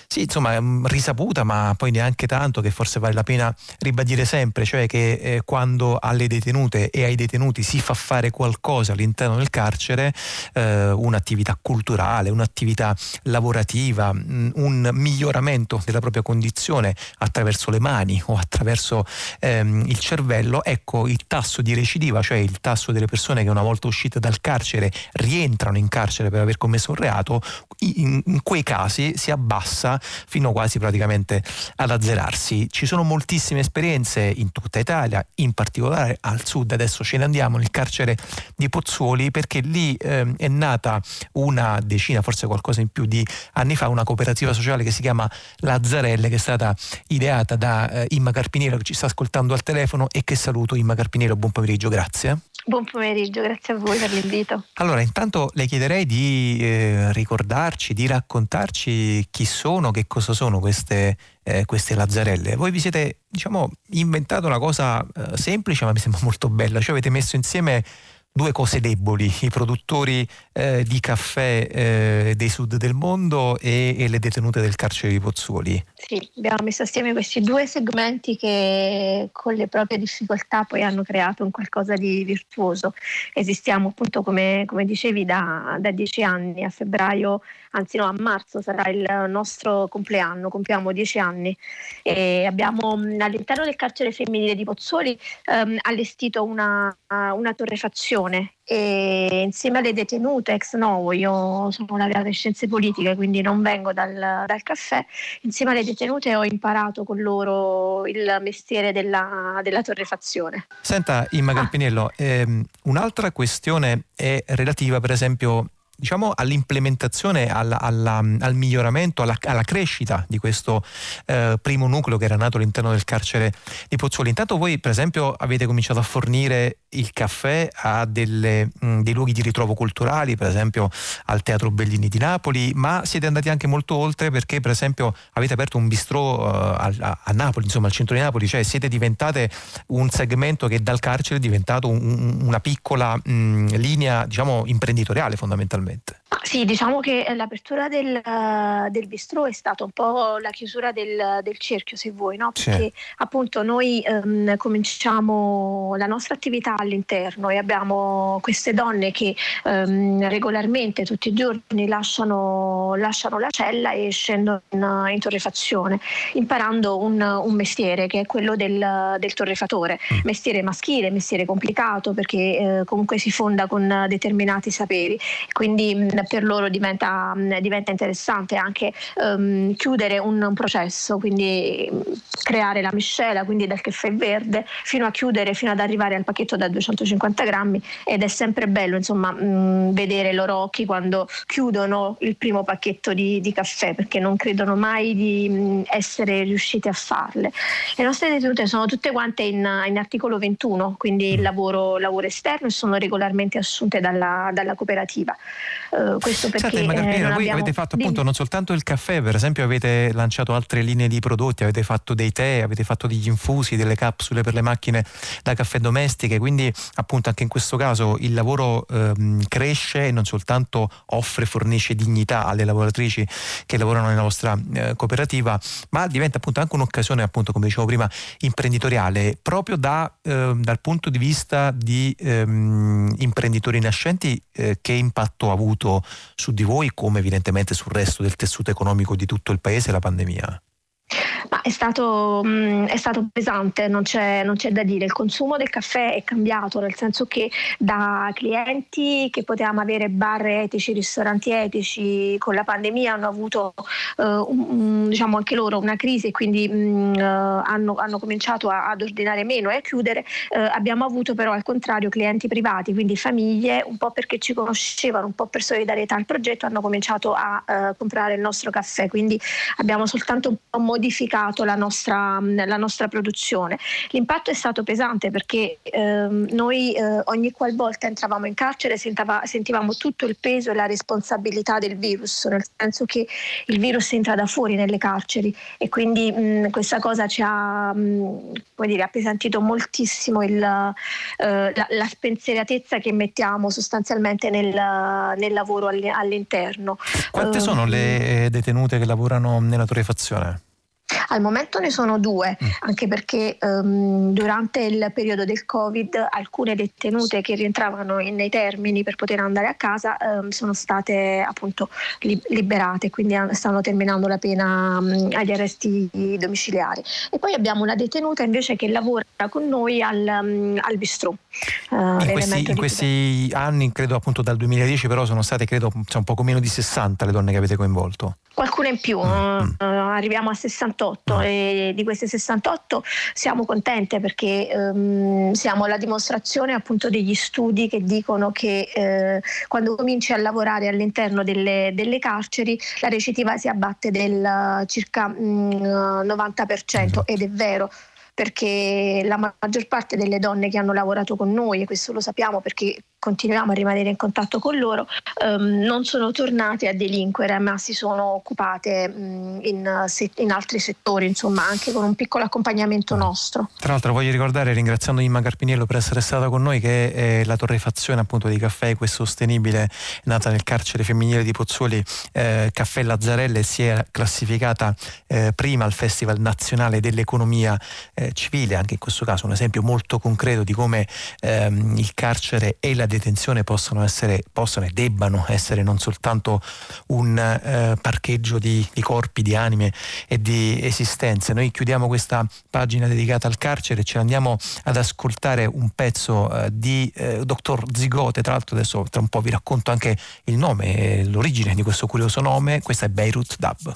S1: sì, insomma, mm, risaputa, ma poi neanche tanto, che forse vale la pena ribadire sempre, cioè che eh, quando alle detenute e ai detenuti si fa fare qualcosa all'interno del carcere, eh, un'attività culturale, un'attività lavorativa, mh, mm, un miglioramento della propria condizione attraverso le mani o attraverso attraverso ehm, il cervello, ecco il tasso di recidiva, cioè il tasso delle persone che una volta uscite dal carcere rientrano in carcere per aver commesso un reato, in, in quei casi si abbassa fino quasi praticamente ad azzerarsi. Ci sono moltissime esperienze in tutta Italia, in particolare al sud, adesso ce ne andiamo nel carcere di Pozzuoli perché lì ehm, è nata una decina, forse qualcosa in più di anni fa, una cooperativa sociale che si chiama Lazzarelle che è stata ideata da eh, Imma Carpiniero che ci sta ascoltando al telefono e che saluto Imma Carpiniero, buon pomeriggio, grazie.
S16: Buon pomeriggio, grazie a voi per l'invito.
S1: Allora, intanto le chiederei di eh, ricordarci, di raccontarci chi sono, che cosa sono queste, eh, queste lazzarelle. Voi vi siete, diciamo, inventato una cosa eh, semplice, ma mi sembra molto bella, cioè avete messo insieme due cose deboli, i produttori eh, di caffè eh, dei sud del mondo e, e, le detenute del carcere di Pozzuoli.
S16: Sì, abbiamo messo assieme questi due segmenti che con le proprie difficoltà poi hanno creato un qualcosa di virtuoso. Esistiamo appunto come, come dicevi da, da dieci anni, a febbraio, anzi no, a marzo sarà il nostro compleanno, compiamo dieci anni. E abbiamo all'interno del carcere femminile di Pozzuoli ehm, allestito una, una torrefazione. E insieme alle detenute ex novo, io sono laureata in scienze politiche quindi non vengo dal, dal, caffè, insieme alle detenute ho imparato con loro il mestiere della, della torrefazione.
S1: Senta Imma Galpiniello, ehm, un'altra questione è relativa per esempio diciamo, all'implementazione, alla, alla, al miglioramento, alla, alla, crescita di questo eh, primo nucleo che era nato all'interno del carcere di Pozzuoli. Intanto voi per esempio avete cominciato a fornire il caffè a delle, mh, dei luoghi di ritrovo culturali, per esempio al Teatro Bellini di Napoli, ma siete andati anche molto oltre perché per esempio avete aperto un bistrò uh, a, a, Napoli, insomma al centro di Napoli, cioè siete diventate un segmento che dal carcere è diventato un, una piccola mh, linea diciamo imprenditoriale fondamentalmente attualmente?
S16: Sì, diciamo che l'apertura del, uh, del bistrò è stata un po' la chiusura del, del cerchio, se vuoi, no? perché sì. appunto noi um, cominciamo la nostra attività all'interno e abbiamo queste donne che um, regolarmente tutti i giorni lasciano, lasciano, la cella e scendono in, in torrefazione, imparando un, un, mestiere che è quello del, del torrefatore, mm. mestiere maschile, mestiere complicato perché eh, comunque si fonda con determinati saperi. Quindi quindi mh, per loro diventa, mh, diventa interessante anche um, chiudere un, un, processo, quindi mh, creare la miscela, quindi dal caffè verde fino a chiudere, fino ad arrivare al pacchetto da 250 grammi ed è sempre bello insomma vedere i loro occhi quando chiudono il primo pacchetto di, di caffè perché non credono mai di essere riusciti a farle. Le nostre detenute sono tutte quante in, in articolo 21, quindi lavoro, lavoro esterno e sono regolarmente assunte dalla, dalla cooperativa.
S1: Uh, questo perché Senta, Magarpina, eh, voi avete fatto appunto non soltanto il caffè, per esempio avete lanciato altre linee di prodotti, avete fatto dei tè, avete fatto degli infusi, delle capsule per le macchine da caffè domestiche, quindi appunto anche in questo caso il lavoro ehm, cresce e non soltanto offre, fornisce dignità alle lavoratrici che lavorano nella vostra eh, cooperativa, ma diventa appunto anche un'occasione appunto come dicevo prima imprenditoriale proprio da, eh, dal punto di vista di ehm, imprenditori nascenti eh, che impatto ha avuto su di voi come evidentemente sul resto del tessuto economico di tutto il paese la pandemia?
S16: È stato, mm, è stato pesante, non c'è, non c'è, da dire. Il consumo del caffè è cambiato, nel senso che da clienti che potevamo avere bar etici, ristoranti etici, con la pandemia hanno avuto uh, un, diciamo anche loro una crisi e quindi mh, uh, hanno, hanno, cominciato a, ad ordinare meno e a chiudere. Uh, abbiamo avuto però al contrario clienti privati, quindi famiglie, un po' perché ci conoscevano, un po' per solidarietà al progetto, hanno cominciato a comprare il nostro caffè. Quindi abbiamo soltanto un po' la nostra, la nostra produzione. L'impatto è stato pesante perché ehm, noi eh, ogni qualvolta entravamo in carcere sentava, sentivamo tutto il peso e la responsabilità del virus, nel senso che il virus entra da fuori nelle carceri e quindi mh, questa cosa ci ha mh, dire, appesantito moltissimo il, eh, la, la, spensieratezza che mettiamo sostanzialmente nel, nel lavoro all'interno.
S1: Quante uh, sono le detenute che lavorano nella torrefazione?
S16: Al momento ne sono due, mm. anche perché um, durante il periodo del Covid alcune detenute che rientravano nei termini per poter andare a casa um, sono state appunto li- liberate, quindi stanno terminando la pena um, agli arresti domiciliari. E poi abbiamo una detenuta invece che lavora con noi al, al bistrò.
S1: Uh, in questi, in questi anni, credo appunto dal 2010, però sono state credo cioè, un poco meno di 60 le donne che avete coinvolto.
S16: Qualcuna in più, mm. uh, arriviamo a 68 mm. e di queste 68 siamo contente perché um, siamo la dimostrazione appunto degli studi che dicono che eh, quando cominci a lavorare all'interno delle, delle, carceri la recidiva si abbatte del circa mm, 90% ed è vero perché la maggior parte delle donne che hanno lavorato con noi, e questo lo sappiamo perché continuiamo a rimanere in contatto con loro, ehm, non sono tornate a delinquere, ma si sono occupate mh, in, in altri settori, insomma, anche con un piccolo accompagnamento nostro.
S1: Tra l'altro voglio ricordare, ringraziando Imma Carpiniello per essere stata con noi, che eh, la torrefazione appunto di caffè Equa e Sostenibile nata nel carcere femminile di Pozzuoli, eh, Caffè Lazzarelle, si è classificata eh, prima al Festival Nazionale dell'Economia eh, Civile, anche in questo caso un esempio molto concreto di come ehm, il carcere e la detenzione possono essere, possono e debbano essere non soltanto un eh, parcheggio di, di corpi, di anime e di esistenze. Noi chiudiamo questa pagina dedicata al carcere e ne andiamo ad ascoltare un pezzo eh, di eh, Dottor Zigote, tra l'altro adesso tra un po' vi racconto anche il nome e l'origine di questo curioso nome, questa è Beirut Dub.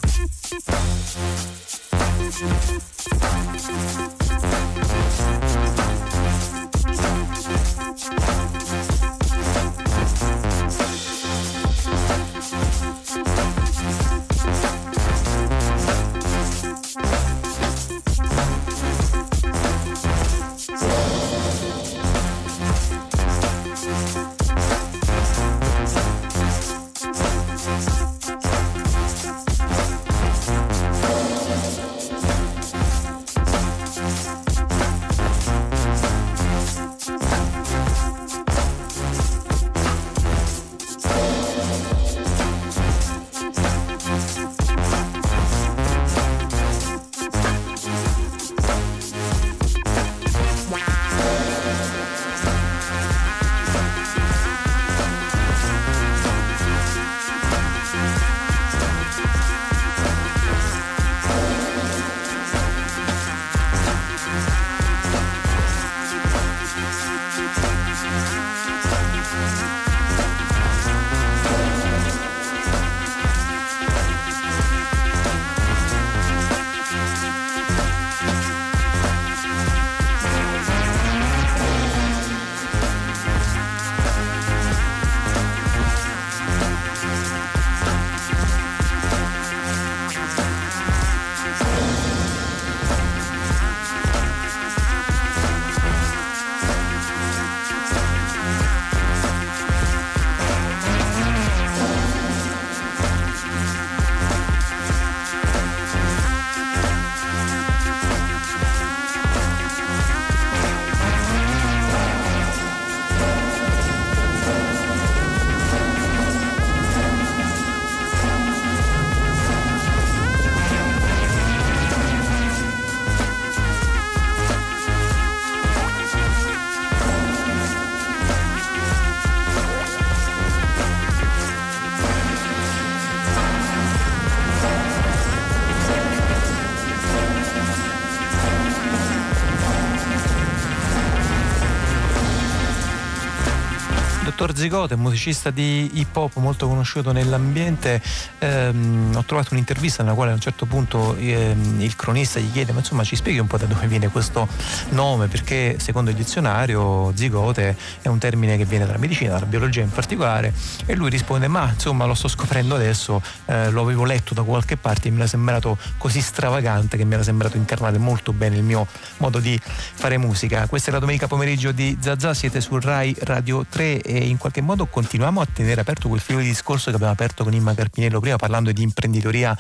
S1: Dottor Zigote, musicista di hip hop molto conosciuto nell'ambiente, ehm, ho trovato un'intervista nella quale a un certo punto ehm, il cronista gli chiede ma insomma ci spieghi un po' da dove viene questo nome perché secondo il dizionario zigote è un termine che viene dalla medicina, dalla biologia in particolare e lui risponde ma insomma lo sto scoprendo adesso, eh, lo avevo letto da qualche parte e mi era sembrato così stravagante che mi era sembrato incarnare molto bene il mio modo di fare musica. Questa è la domenica pomeriggio di Zazà, siete su Rai Radio 3 e in qualche modo continuiamo a tenere aperto quel filo di discorso che abbiamo aperto con Imma Carpinello prima parlando di imprenditoria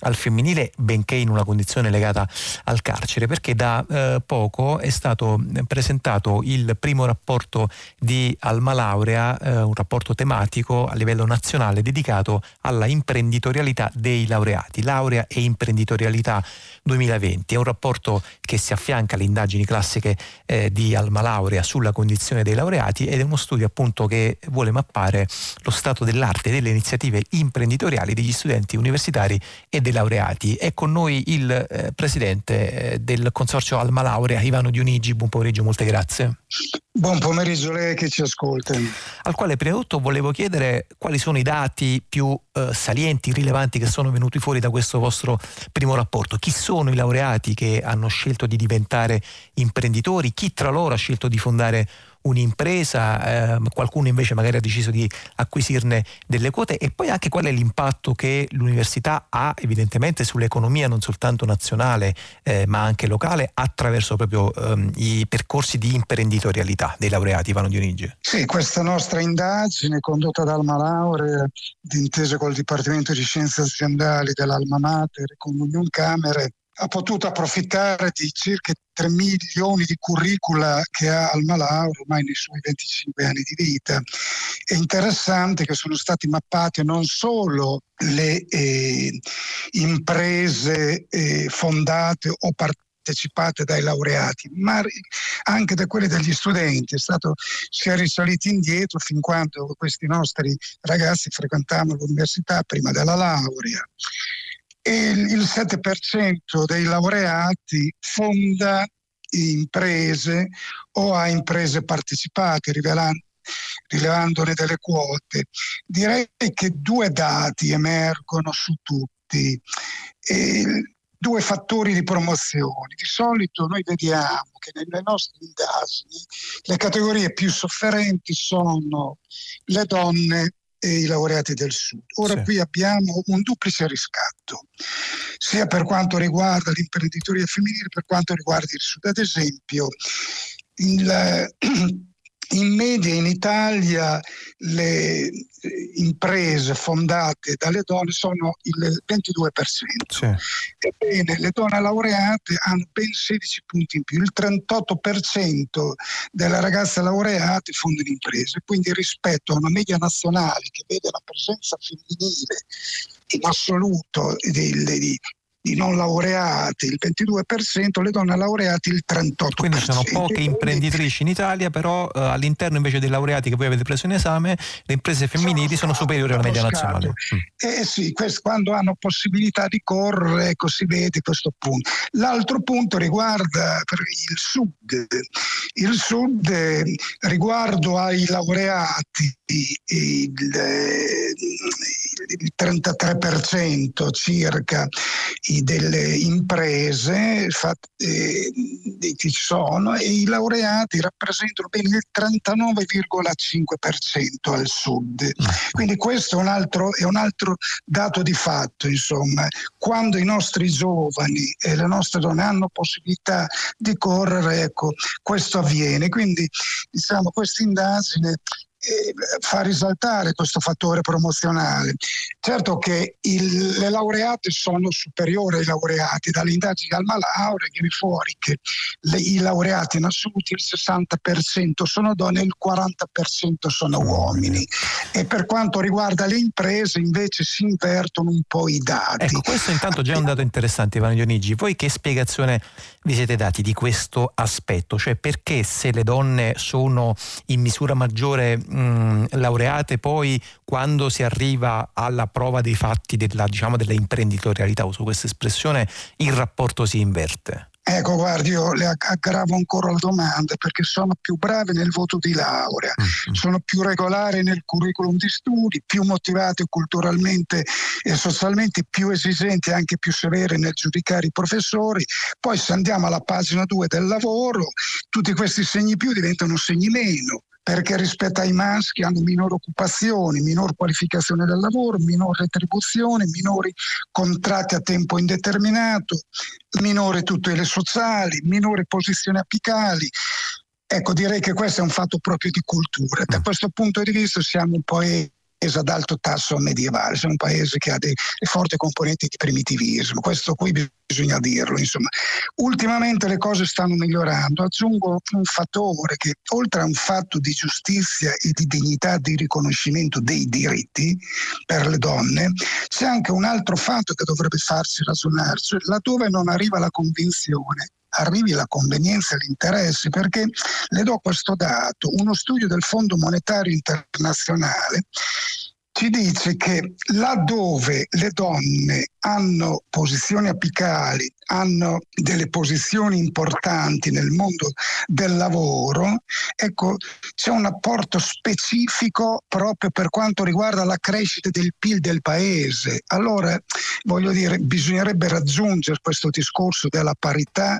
S1: al femminile benché in una condizione legata al carcere perché da eh, poco è stato presentato il primo rapporto di Alma Laurea, eh, un rapporto tematico a livello nazionale dedicato alla imprenditorialità dei laureati, laurea e imprenditorialità 2020. È un rapporto che si affianca alle indagini classiche eh, di Alma Laurea sulla condizione dei laureati ed è uno studio appunto che vuole mappare lo stato dell'arte e delle iniziative imprenditoriali degli studenti universitari e dei laureati. È con noi il eh, presidente eh, del consorzio Alma Laurea, Ivano Dionigi. Buon pomeriggio, molte grazie.
S17: Buon pomeriggio a lei che ci ascolta.
S1: Al quale prima di tutto volevo chiedere quali sono i dati più eh, salienti, rilevanti che sono venuti fuori da questo vostro primo rapporto. Chi sono i laureati che hanno scelto di diventare imprenditori? Chi tra loro ha scelto di fondare un'impresa, ehm, qualcuno invece magari ha deciso di acquisirne delle quote e poi anche qual è l'impatto che l'università ha evidentemente sull'economia non soltanto nazionale eh, ma anche locale attraverso proprio ehm, i percorsi di imprenditorialità dei laureati Ivano Dionigi.
S17: Sì, questa nostra indagine condotta da Alma Laurea d'intesa col Dipartimento di Scienze Aziendali dell'Alma Mater con Union Camere ha potuto approfittare di circa 3 milioni di curricula che ha Alma Laura ormai nei suoi 25 anni di vita. È interessante che sono stati mappati non solo le eh, imprese eh, fondate o partecipate dai laureati, ma anche da quelle degli studenti. È stato, si è risaliti indietro fin quando questi nostri ragazzi frequentavano l'università prima della laurea e il 7% dei laureati fonda imprese o ha imprese partecipate, rilevandone delle quote. Direi che due dati emergono su tutti. E due fattori di promozione. Di solito noi vediamo che nelle nostre indagini le categorie più sofferenti sono le donne e i laureati del Sud. Ora sì. qui abbiamo un duplice riscatto, sia per quanto riguarda l'imprenditoria femminile, per quanto riguarda il Sud. Ad esempio, il, in media in Italia le imprese fondate dalle donne sono il 22%. Sì. Ebbene, le donne laureate hanno ben 16 punti in più, il 38% delle ragazze laureate fondano imprese, quindi rispetto a una media nazionale che vede la presenza femminile in assoluto di, di, i non laureati il 22%, le donne laureate il 38%.
S1: Quindi sono poche imprenditrici in Italia, però eh, all'interno invece dei laureati che voi avete preso in esame, le imprese femminili sono, sono superiori alla media nazionale. Mm.
S17: Eh sì, questo, quando hanno possibilità di correre, ecco, si vede questo punto. L'altro punto riguarda il Sud. Il Sud eh, riguardo ai laureati il, eh, il 33% circa delle imprese fatte, che ci sono e i laureati rappresentano ben il 39,5% al sud. Quindi questo è un, altro, è un altro dato di fatto, insomma, quando i nostri giovani e le nostre donne hanno possibilità di correre, ecco, questo avviene. Quindi diciamo questa indagine fa risaltare questo fattore promozionale. Certo che il, le laureate sono superiori ai laureati, dalle indagini al malaurea viene fuori che le, i laureati in assoluto il 60% sono donne e il 40% sono uomini. E per quanto riguarda le imprese invece si invertono un po' i dati.
S1: Ecco, questo intanto già è un dato interessante Ivano Dionigi. Voi che spiegazione vi siete dati di questo aspetto? Cioè perché se le donne sono in misura maggiore mh, laureate poi quando si arriva alla prova dei fatti della, diciamo, dell'imprenditorialità, uso questa espressione, il rapporto si inverte?
S17: Ecco, guardi, io le aggravo ancora la domanda perché sono più brave nel voto di laurea, mm-hmm. sono più regolari nel curriculum di studi, più motivate culturalmente e socialmente, più esigenti e anche più severe nel giudicare i professori. Poi se andiamo alla pagina 2 del lavoro, tutti questi segni più diventano segni meno perché rispetto ai maschi hanno minore occupazione, minor qualificazione del lavoro, minor retribuzione, minori contratti a tempo indeterminato, minore tutele sociali, minore posizioni apicali. Ecco, direi che questo è un fatto proprio di cultura. Da questo punto di vista siamo un po' paese ad alto tasso medievale, siamo un paese che ha dei forti componenti di primitivismo, questo qui bisogna dirlo. Insomma. Ultimamente le cose stanno migliorando, aggiungo un fattore che oltre a un fatto di giustizia e di dignità di riconoscimento dei diritti per le donne, c'è anche un altro fatto che dovrebbe farci ragionare, cioè laddove non arriva la convinzione arrivi la convenienza e l'interesse, perché le do questo dato, uno studio del Fondo Monetario Internazionale ci dice che laddove le donne hanno posizioni apicali, hanno delle posizioni importanti nel mondo del lavoro, ecco, c'è un apporto specifico proprio per quanto riguarda la crescita del PIL del paese. Allora, voglio dire, bisognerebbe raggiungere questo discorso della parità.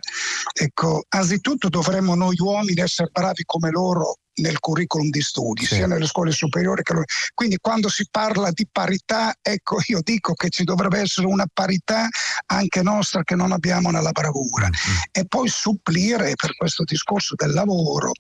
S17: Ecco, anzitutto dovremmo noi uomini essere bravi come loro nel curriculum di studi, sia nelle scuole superiori che quindi quando si parla di parità, ecco io dico che ci dovrebbe essere una parità anche nostra che non abbiamo nella bravura. E poi supplire per questo discorso del lavoro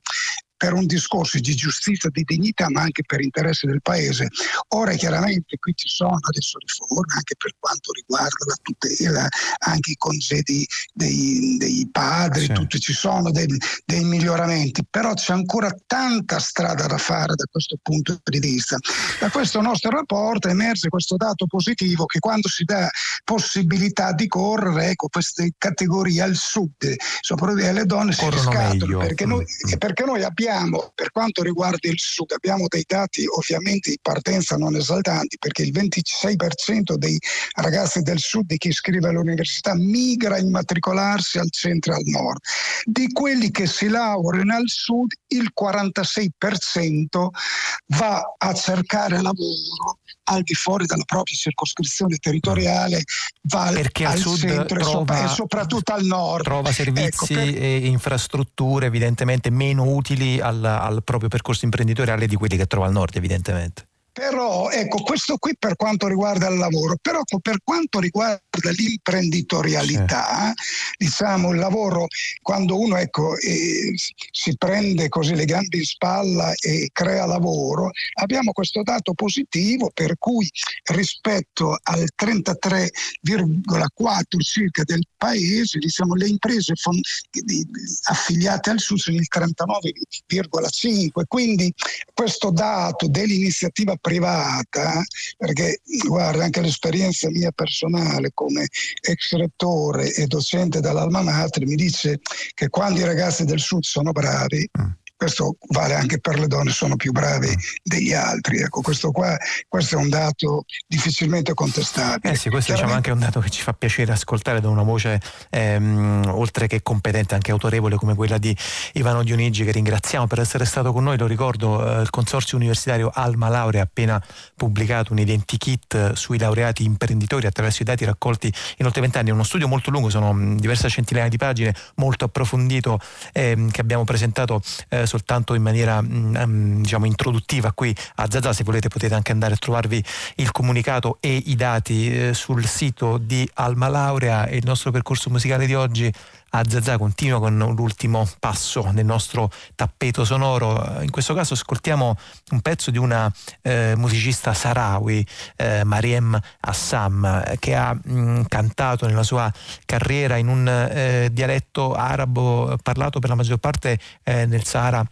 S17: per un discorso di giustizia, di dignità, ma anche per interesse del Paese. Ora chiaramente qui ci sono adesso riforme anche per quanto riguarda la tutela, anche i congedi dei, dei padri,
S1: Sì.
S17: tutti ci sono dei, dei miglioramenti, però c'è ancora tanta strada da fare da questo punto di vista. Da questo nostro rapporto emerge questo dato positivo che quando si dà possibilità di correre, ecco, queste categorie al sud, soprattutto alle donne, si
S1: Corrono
S17: riscattano
S1: meglio.
S17: perché noi, perché noi abbiamo, per quanto riguarda il sud, abbiamo dei dati ovviamente di partenza non esaltanti, perché il 26% dei ragazzi del sud di chi iscrive all'università migra a immatricolarsi al centro e al nord. Di quelli che si laureano al sud, il 46% va a cercare lavoro al di fuori della propria circoscrizione territoriale, va
S1: Perché al
S17: al
S1: sud
S17: centro e sopra-
S1: trova-
S17: e soprattutto al nord.
S1: Trova servizi
S17: Ecco, per-
S1: e infrastrutture evidentemente meno utili al, al proprio percorso imprenditoriale di quelli che trova al nord, evidentemente.
S17: Però ecco, questo qui per quanto riguarda il lavoro, però per quanto riguarda l'imprenditorialità, diciamo il lavoro, quando uno ecco, eh, si prende così le gambe in spalla e crea lavoro, abbiamo questo dato positivo per cui rispetto al 33,4 circa del paese, diciamo, le imprese fon- di- affiliate al SUS sono il 39,5, quindi questo dato dell'iniziativa privata, perché guarda anche l'esperienza mia personale come ex rettore e docente dall'Alma Mater mi dice che quando i ragazzi del sud sono bravi, questo vale anche per le donne, sono più bravi degli altri. Ecco, questo qua questo è un dato difficilmente contestabile.
S1: Eh sì, questo diciamo anche è un dato che ci fa piacere ascoltare da una voce ehm, oltre che competente, anche autorevole come quella di Ivano Dionigi che ringraziamo per essere stato con noi. Lo ricordo, eh, il consorzio universitario Alma Laurea ha appena pubblicato un identikit eh, sui laureati imprenditori attraverso i dati raccolti in oltre vent'anni. È uno studio molto lungo, sono mh, diverse centinaia di pagine, molto approfondito ehm, che abbiamo presentato eh, soltanto in maniera mh, ehm, diciamo introduttiva qui a Zazà. Se volete potete anche andare a trovarvi il comunicato e i dati eh, sul sito di Alma Laurea e il nostro percorso musicale di oggi Zazà continua con l'ultimo passo nel nostro tappeto sonoro. In questo caso ascoltiamo un pezzo di una eh, musicista sahrawi, eh, Mariem Assam, che ha mh, cantato nella sua carriera in un eh, dialetto arabo parlato per la maggior parte eh, nel Sahara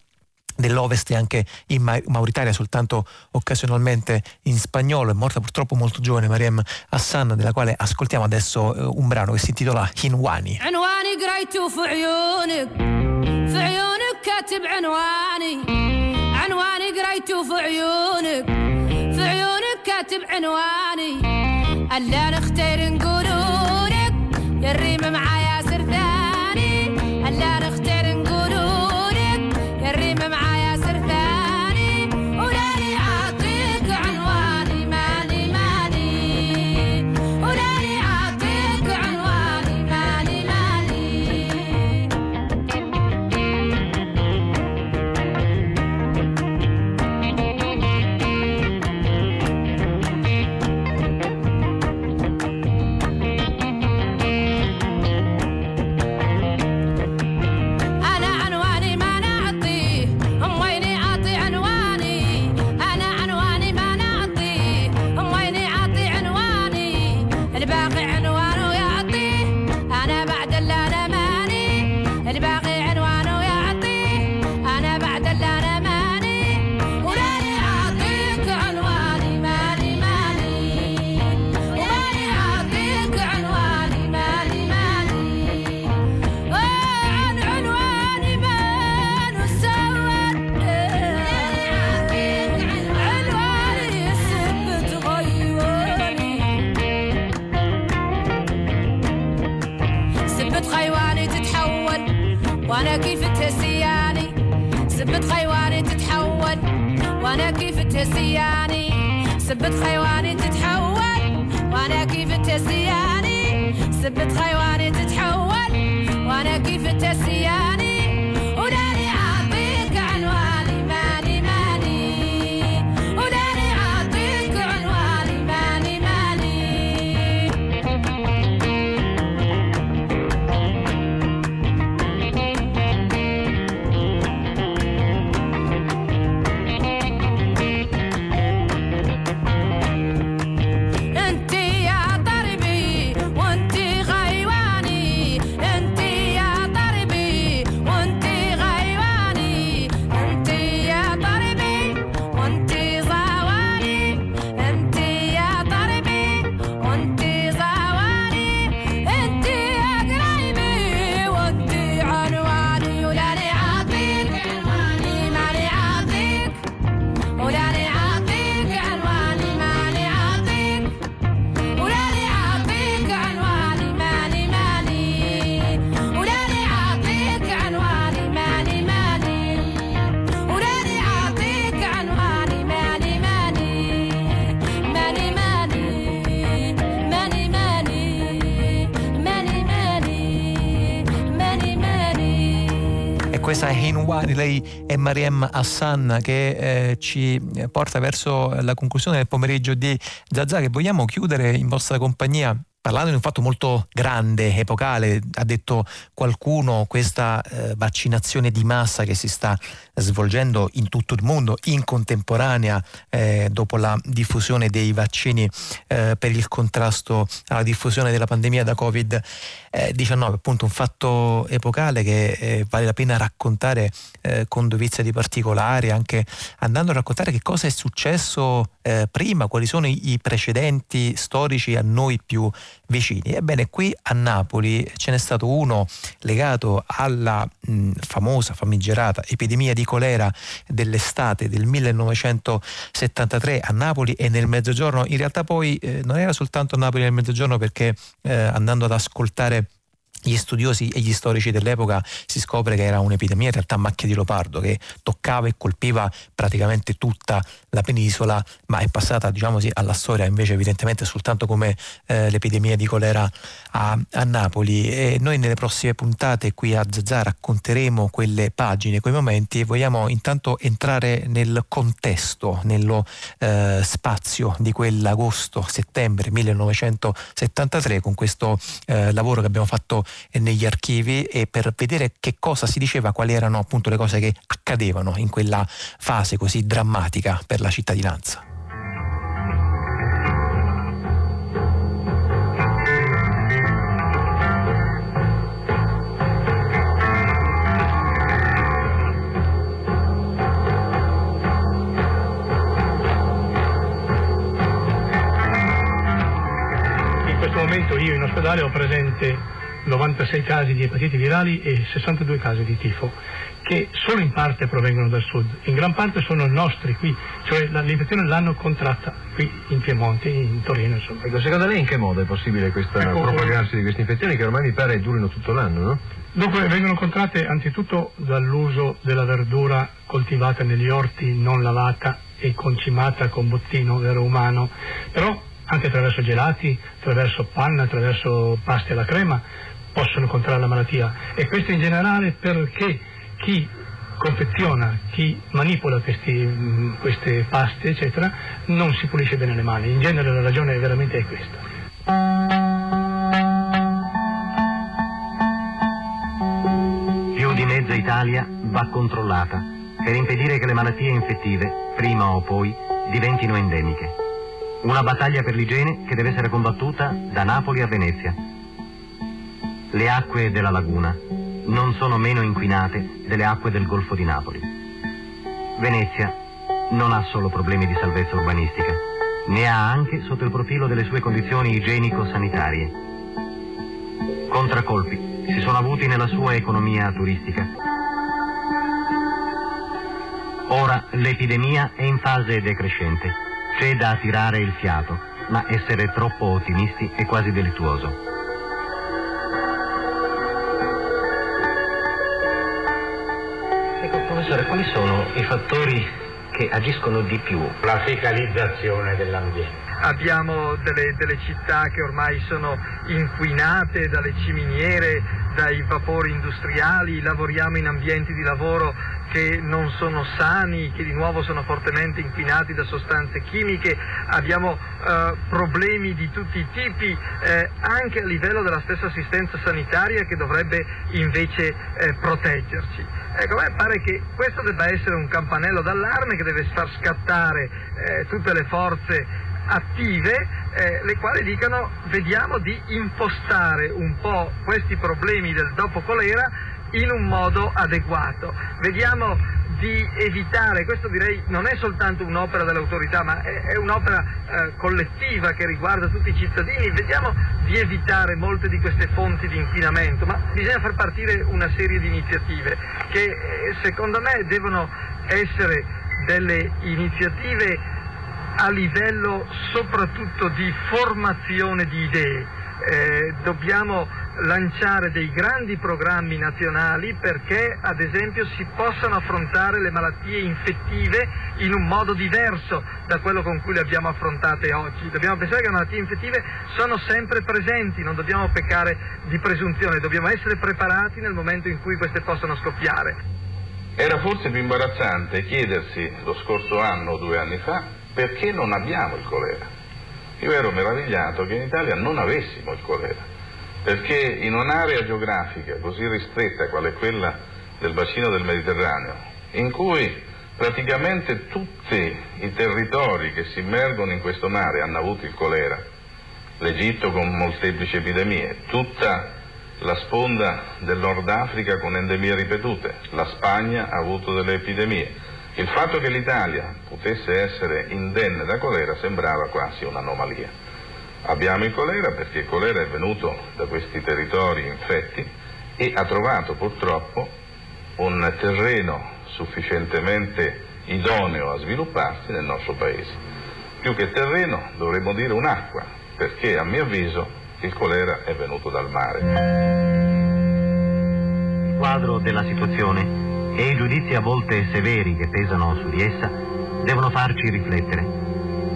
S1: dell'Ovest e anche in Ma- Mauritania, soltanto occasionalmente in spagnolo. È morta purtroppo molto giovane Mariem Hassan, della quale ascoltiamo adesso eh, un brano che si intitola Hinwani.
S18: عنواني قريته في عيونك في عيونك كاتب عنواني عنواني قريته في عيونك في عيونك كاتب عنواني ألا نختار نقولولك يا الريم معايا
S1: but I Hinwani, lei è Mariem Hassan che eh, ci porta verso la conclusione del pomeriggio di Zazà che vogliamo chiudere in vostra compagnia parlando di un fatto molto grande, epocale, ha detto qualcuno, questa eh, vaccinazione di massa che si sta svolgendo in tutto il mondo in contemporanea eh, dopo la diffusione dei vaccini eh, per il contrasto alla diffusione della pandemia da Covid-19, appunto un fatto epocale che eh, vale la pena raccontare eh, con dovizia di particolari, anche andando a raccontare che cosa è successo eh, prima, quali sono i, i precedenti storici a noi più vicini. Ebbene, qui a Napoli ce n'è stato uno legato alla mh, famosa, famigerata epidemia di colera dell'estate del 1973 a Napoli e nel mezzogiorno. In realtà poi eh, non era soltanto a Napoli nel mezzogiorno perché eh, andando ad ascoltare gli studiosi e gli storici dell'epoca si scopre che era un'epidemia in realtà macchia di leopardo che toccava e colpiva praticamente tutta la penisola ma è passata diciamo così, alla storia invece evidentemente soltanto come eh, l'epidemia di colera a, a, Napoli. E noi nelle prossime puntate qui a Zazà racconteremo quelle pagine, quei momenti e vogliamo intanto entrare nel contesto, nello eh, spazio di quell'agosto-settembre 1973 con questo eh, lavoro che abbiamo fatto negli archivi e per vedere che cosa si diceva, quali erano appunto le cose che accadevano in quella fase così drammatica per la cittadinanza.
S19: Momento io in ospedale ho presente 96 casi di epatiti virali e 62 casi di tifo, che solo in parte provengono dal sud, in gran parte sono nostri qui, cioè l'infezione l'hanno contratta qui in Piemonte, in Torino insomma.
S20: Ecco, secondo lei in che modo è possibile questo
S19: Ecco,
S20: propagarsi di queste infezioni che ormai mi pare durino tutto l'anno, no?
S19: Dunque vengono contratte anzitutto dall'uso della verdura coltivata negli orti non lavata e concimata con bottino vero umano, però anche attraverso gelati, attraverso panna, attraverso pasti alla crema possono contrarre la malattia e questo in generale perché chi confeziona, chi manipola questi, queste paste eccetera non si pulisce bene le mani, in genere la ragione veramente è questa.
S7: Più di mezza Italia va controllata per impedire che le malattie infettive, prima o poi, diventino endemiche. Una battaglia per l'igiene che deve essere combattuta da Napoli a Venezia. Le acque della laguna non sono meno inquinate delle acque del Golfo di Napoli. Venezia non ha solo problemi di salvezza urbanistica, ne ha anche sotto il profilo delle sue condizioni igienico-sanitarie. Contraccolpi si sono avuti nella sua economia turistica. Ora l'epidemia è in fase decrescente. C'è da tirare il fiato, ma essere troppo ottimisti è quasi delittuoso.
S21: Professore, quali sono i fattori che agiscono di più?
S22: La fecalizzazione dell'ambiente.
S23: Abbiamo delle, delle città che ormai sono inquinate dalle ciminiere, dai vapori industriali, lavoriamo in ambienti di lavoro che non sono sani, che di nuovo sono fortemente inquinati da sostanze chimiche, abbiamo eh, problemi di tutti i tipi, eh, anche a livello della stessa assistenza sanitaria che dovrebbe invece eh, proteggerci. Ecco, a me pare che questo debba essere un campanello d'allarme che deve far scattare eh, tutte le forze attive eh, le quali dicano vediamo di impostare un po' questi problemi del dopo colera in un modo adeguato. Vediamo di evitare, questo direi non è soltanto un'opera dell'autorità, ma è, è un'opera eh, collettiva che riguarda tutti i cittadini, vediamo di evitare molte di queste fonti di inquinamento, ma bisogna far partire una serie di iniziative che eh, secondo me devono essere delle iniziative a livello soprattutto di formazione di idee. Eh, dobbiamo lanciare dei grandi programmi nazionali perché ad esempio si possano affrontare le malattie infettive in un modo diverso da quello con cui le abbiamo affrontate oggi. Dobbiamo pensare che le malattie infettive sono sempre presenti, non dobbiamo peccare di presunzione, dobbiamo essere preparati nel momento in cui queste possono scoppiare.
S24: Era forse più imbarazzante chiedersi lo scorso anno o due anni fa perché non abbiamo il colera. Io ero meravigliato che in Italia non avessimo il colera, perché in un'area geografica così ristretta qual è quella del bacino del Mediterraneo, in cui praticamente tutti i territori che si immergono in questo mare hanno avuto il colera, l'Egitto con molteplici epidemie, tutta la sponda del Nord Africa con endemie ripetute, la Spagna ha avuto delle epidemie. Il fatto che l'Italia potesse essere indenne da colera sembrava quasi un'anomalia. Abbiamo il colera perché il colera è venuto da questi territori infetti e ha trovato purtroppo un terreno sufficientemente idoneo a svilupparsi nel nostro paese. Più che terreno dovremmo dire un'acqua, perché a mio avviso il colera è venuto dal mare.
S7: Il quadro della situazione e i giudizi a volte severi che pesano su di essa devono farci riflettere.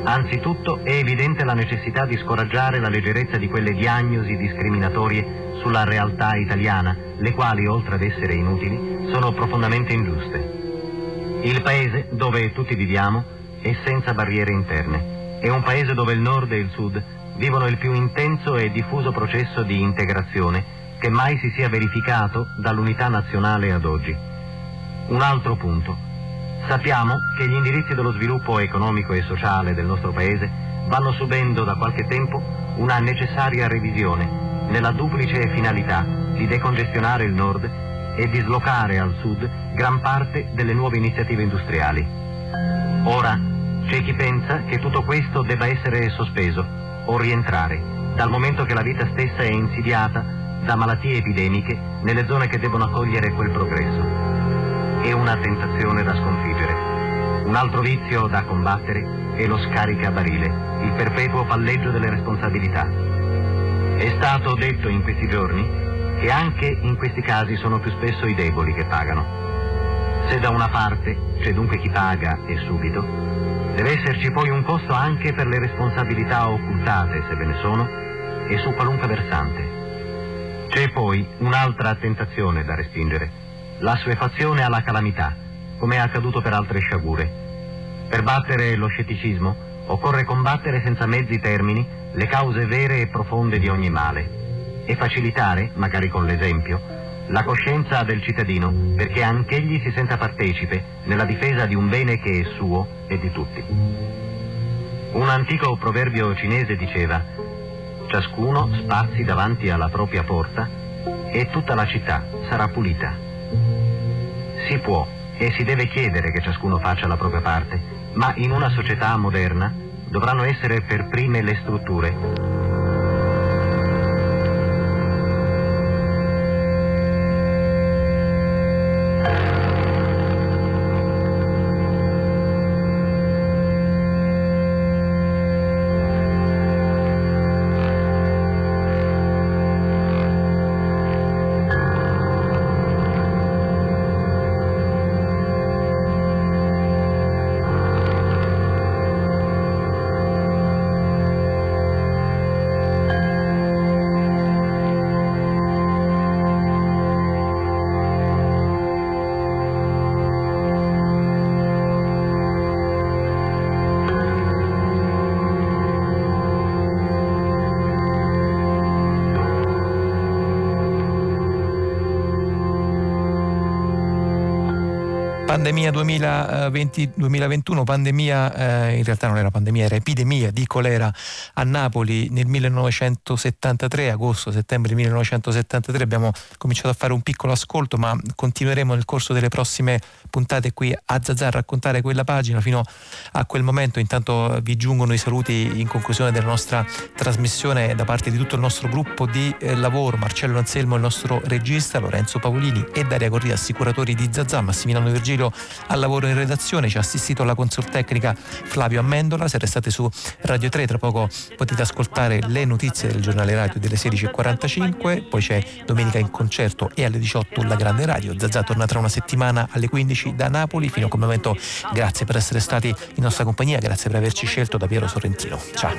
S7: Anzitutto è evidente la necessità di scoraggiare la leggerezza di quelle diagnosi discriminatorie sulla realtà italiana, le quali, oltre ad essere inutili, sono profondamente ingiuste. Il paese dove tutti viviamo è senza barriere interne. È un paese dove il nord e il sud vivono il più intenso e diffuso processo di integrazione che mai si sia verificato dall'unità nazionale ad oggi. Un altro punto. Sappiamo che gli indirizzi dello sviluppo economico e sociale del nostro Paese vanno subendo da qualche tempo una necessaria revisione nella duplice finalità di decongestionare il nord e dislocare al sud gran parte delle nuove iniziative industriali. Ora c'è chi pensa che tutto questo debba essere sospeso o rientrare, dal momento che la vita stessa è insidiata da malattie epidemiche nelle zone che devono accogliere quel progresso. È una tentazione da sconfiggere. Un altro vizio da combattere è lo scaricabarile, il perpetuo palleggio delle responsabilità. È stato detto in questi giorni che anche in questi casi sono più spesso i deboli che pagano. Se da una parte c'è dunque chi paga e subito, Deve esserci poi un costo anche per le responsabilità occultate, se ve ne sono, e su qualunque versante. C'è poi un'altra tentazione da respingere, l'assuefazione alla calamità, come è accaduto per altre sciagure. Per battere lo scetticismo occorre combattere senza mezzi termini le cause vere e profonde di ogni male e facilitare, magari con l'esempio, la coscienza del cittadino perché anch'egli si senta partecipe nella difesa di un bene che è suo e di tutti. Un antico proverbio cinese diceva ciascuno spazi davanti alla propria porta e tutta la città sarà pulita. Si può e si deve chiedere che ciascuno faccia la propria parte, ma in una società moderna dovranno essere per prime le strutture
S1: pandemia 2020-2021, pandemia, eh, in realtà non era pandemia, era epidemia di colera a Napoli nel 1973, agosto-settembre 1973. Abbiamo cominciato a fare un piccolo ascolto, ma continueremo nel corso delle prossime puntate qui a Zazà a raccontare quella pagina fino a quel momento. Intanto vi giungono i saluti in conclusione della nostra trasmissione da parte di tutto il nostro gruppo di eh, lavoro, Marcello Anselmo, il nostro regista, Lorenzo Paolini e Daria Corria, assicuratori di Zazà, Massimiliano Virgilio al lavoro in redazione, ci ha assistito la console tecnica Flavio Amendola, se restate su Radio 3 tra poco potete ascoltare le notizie del giornale radio delle 16.45, poi c'è Domenica in concerto e alle 18 la Grande Radio, Zazà torna tra una settimana alle 15 da Napoli, fino a quel momento grazie per essere stati in nostra compagnia, grazie per averci scelto da Piero Sorrentino. Ciao.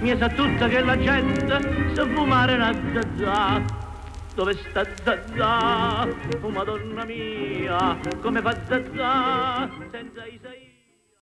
S25: mi sa tutta che la gente sa fumare la zazà
S8: dove sta Zazà? Oh Madonna mia, come fa Zazà senza Isaia?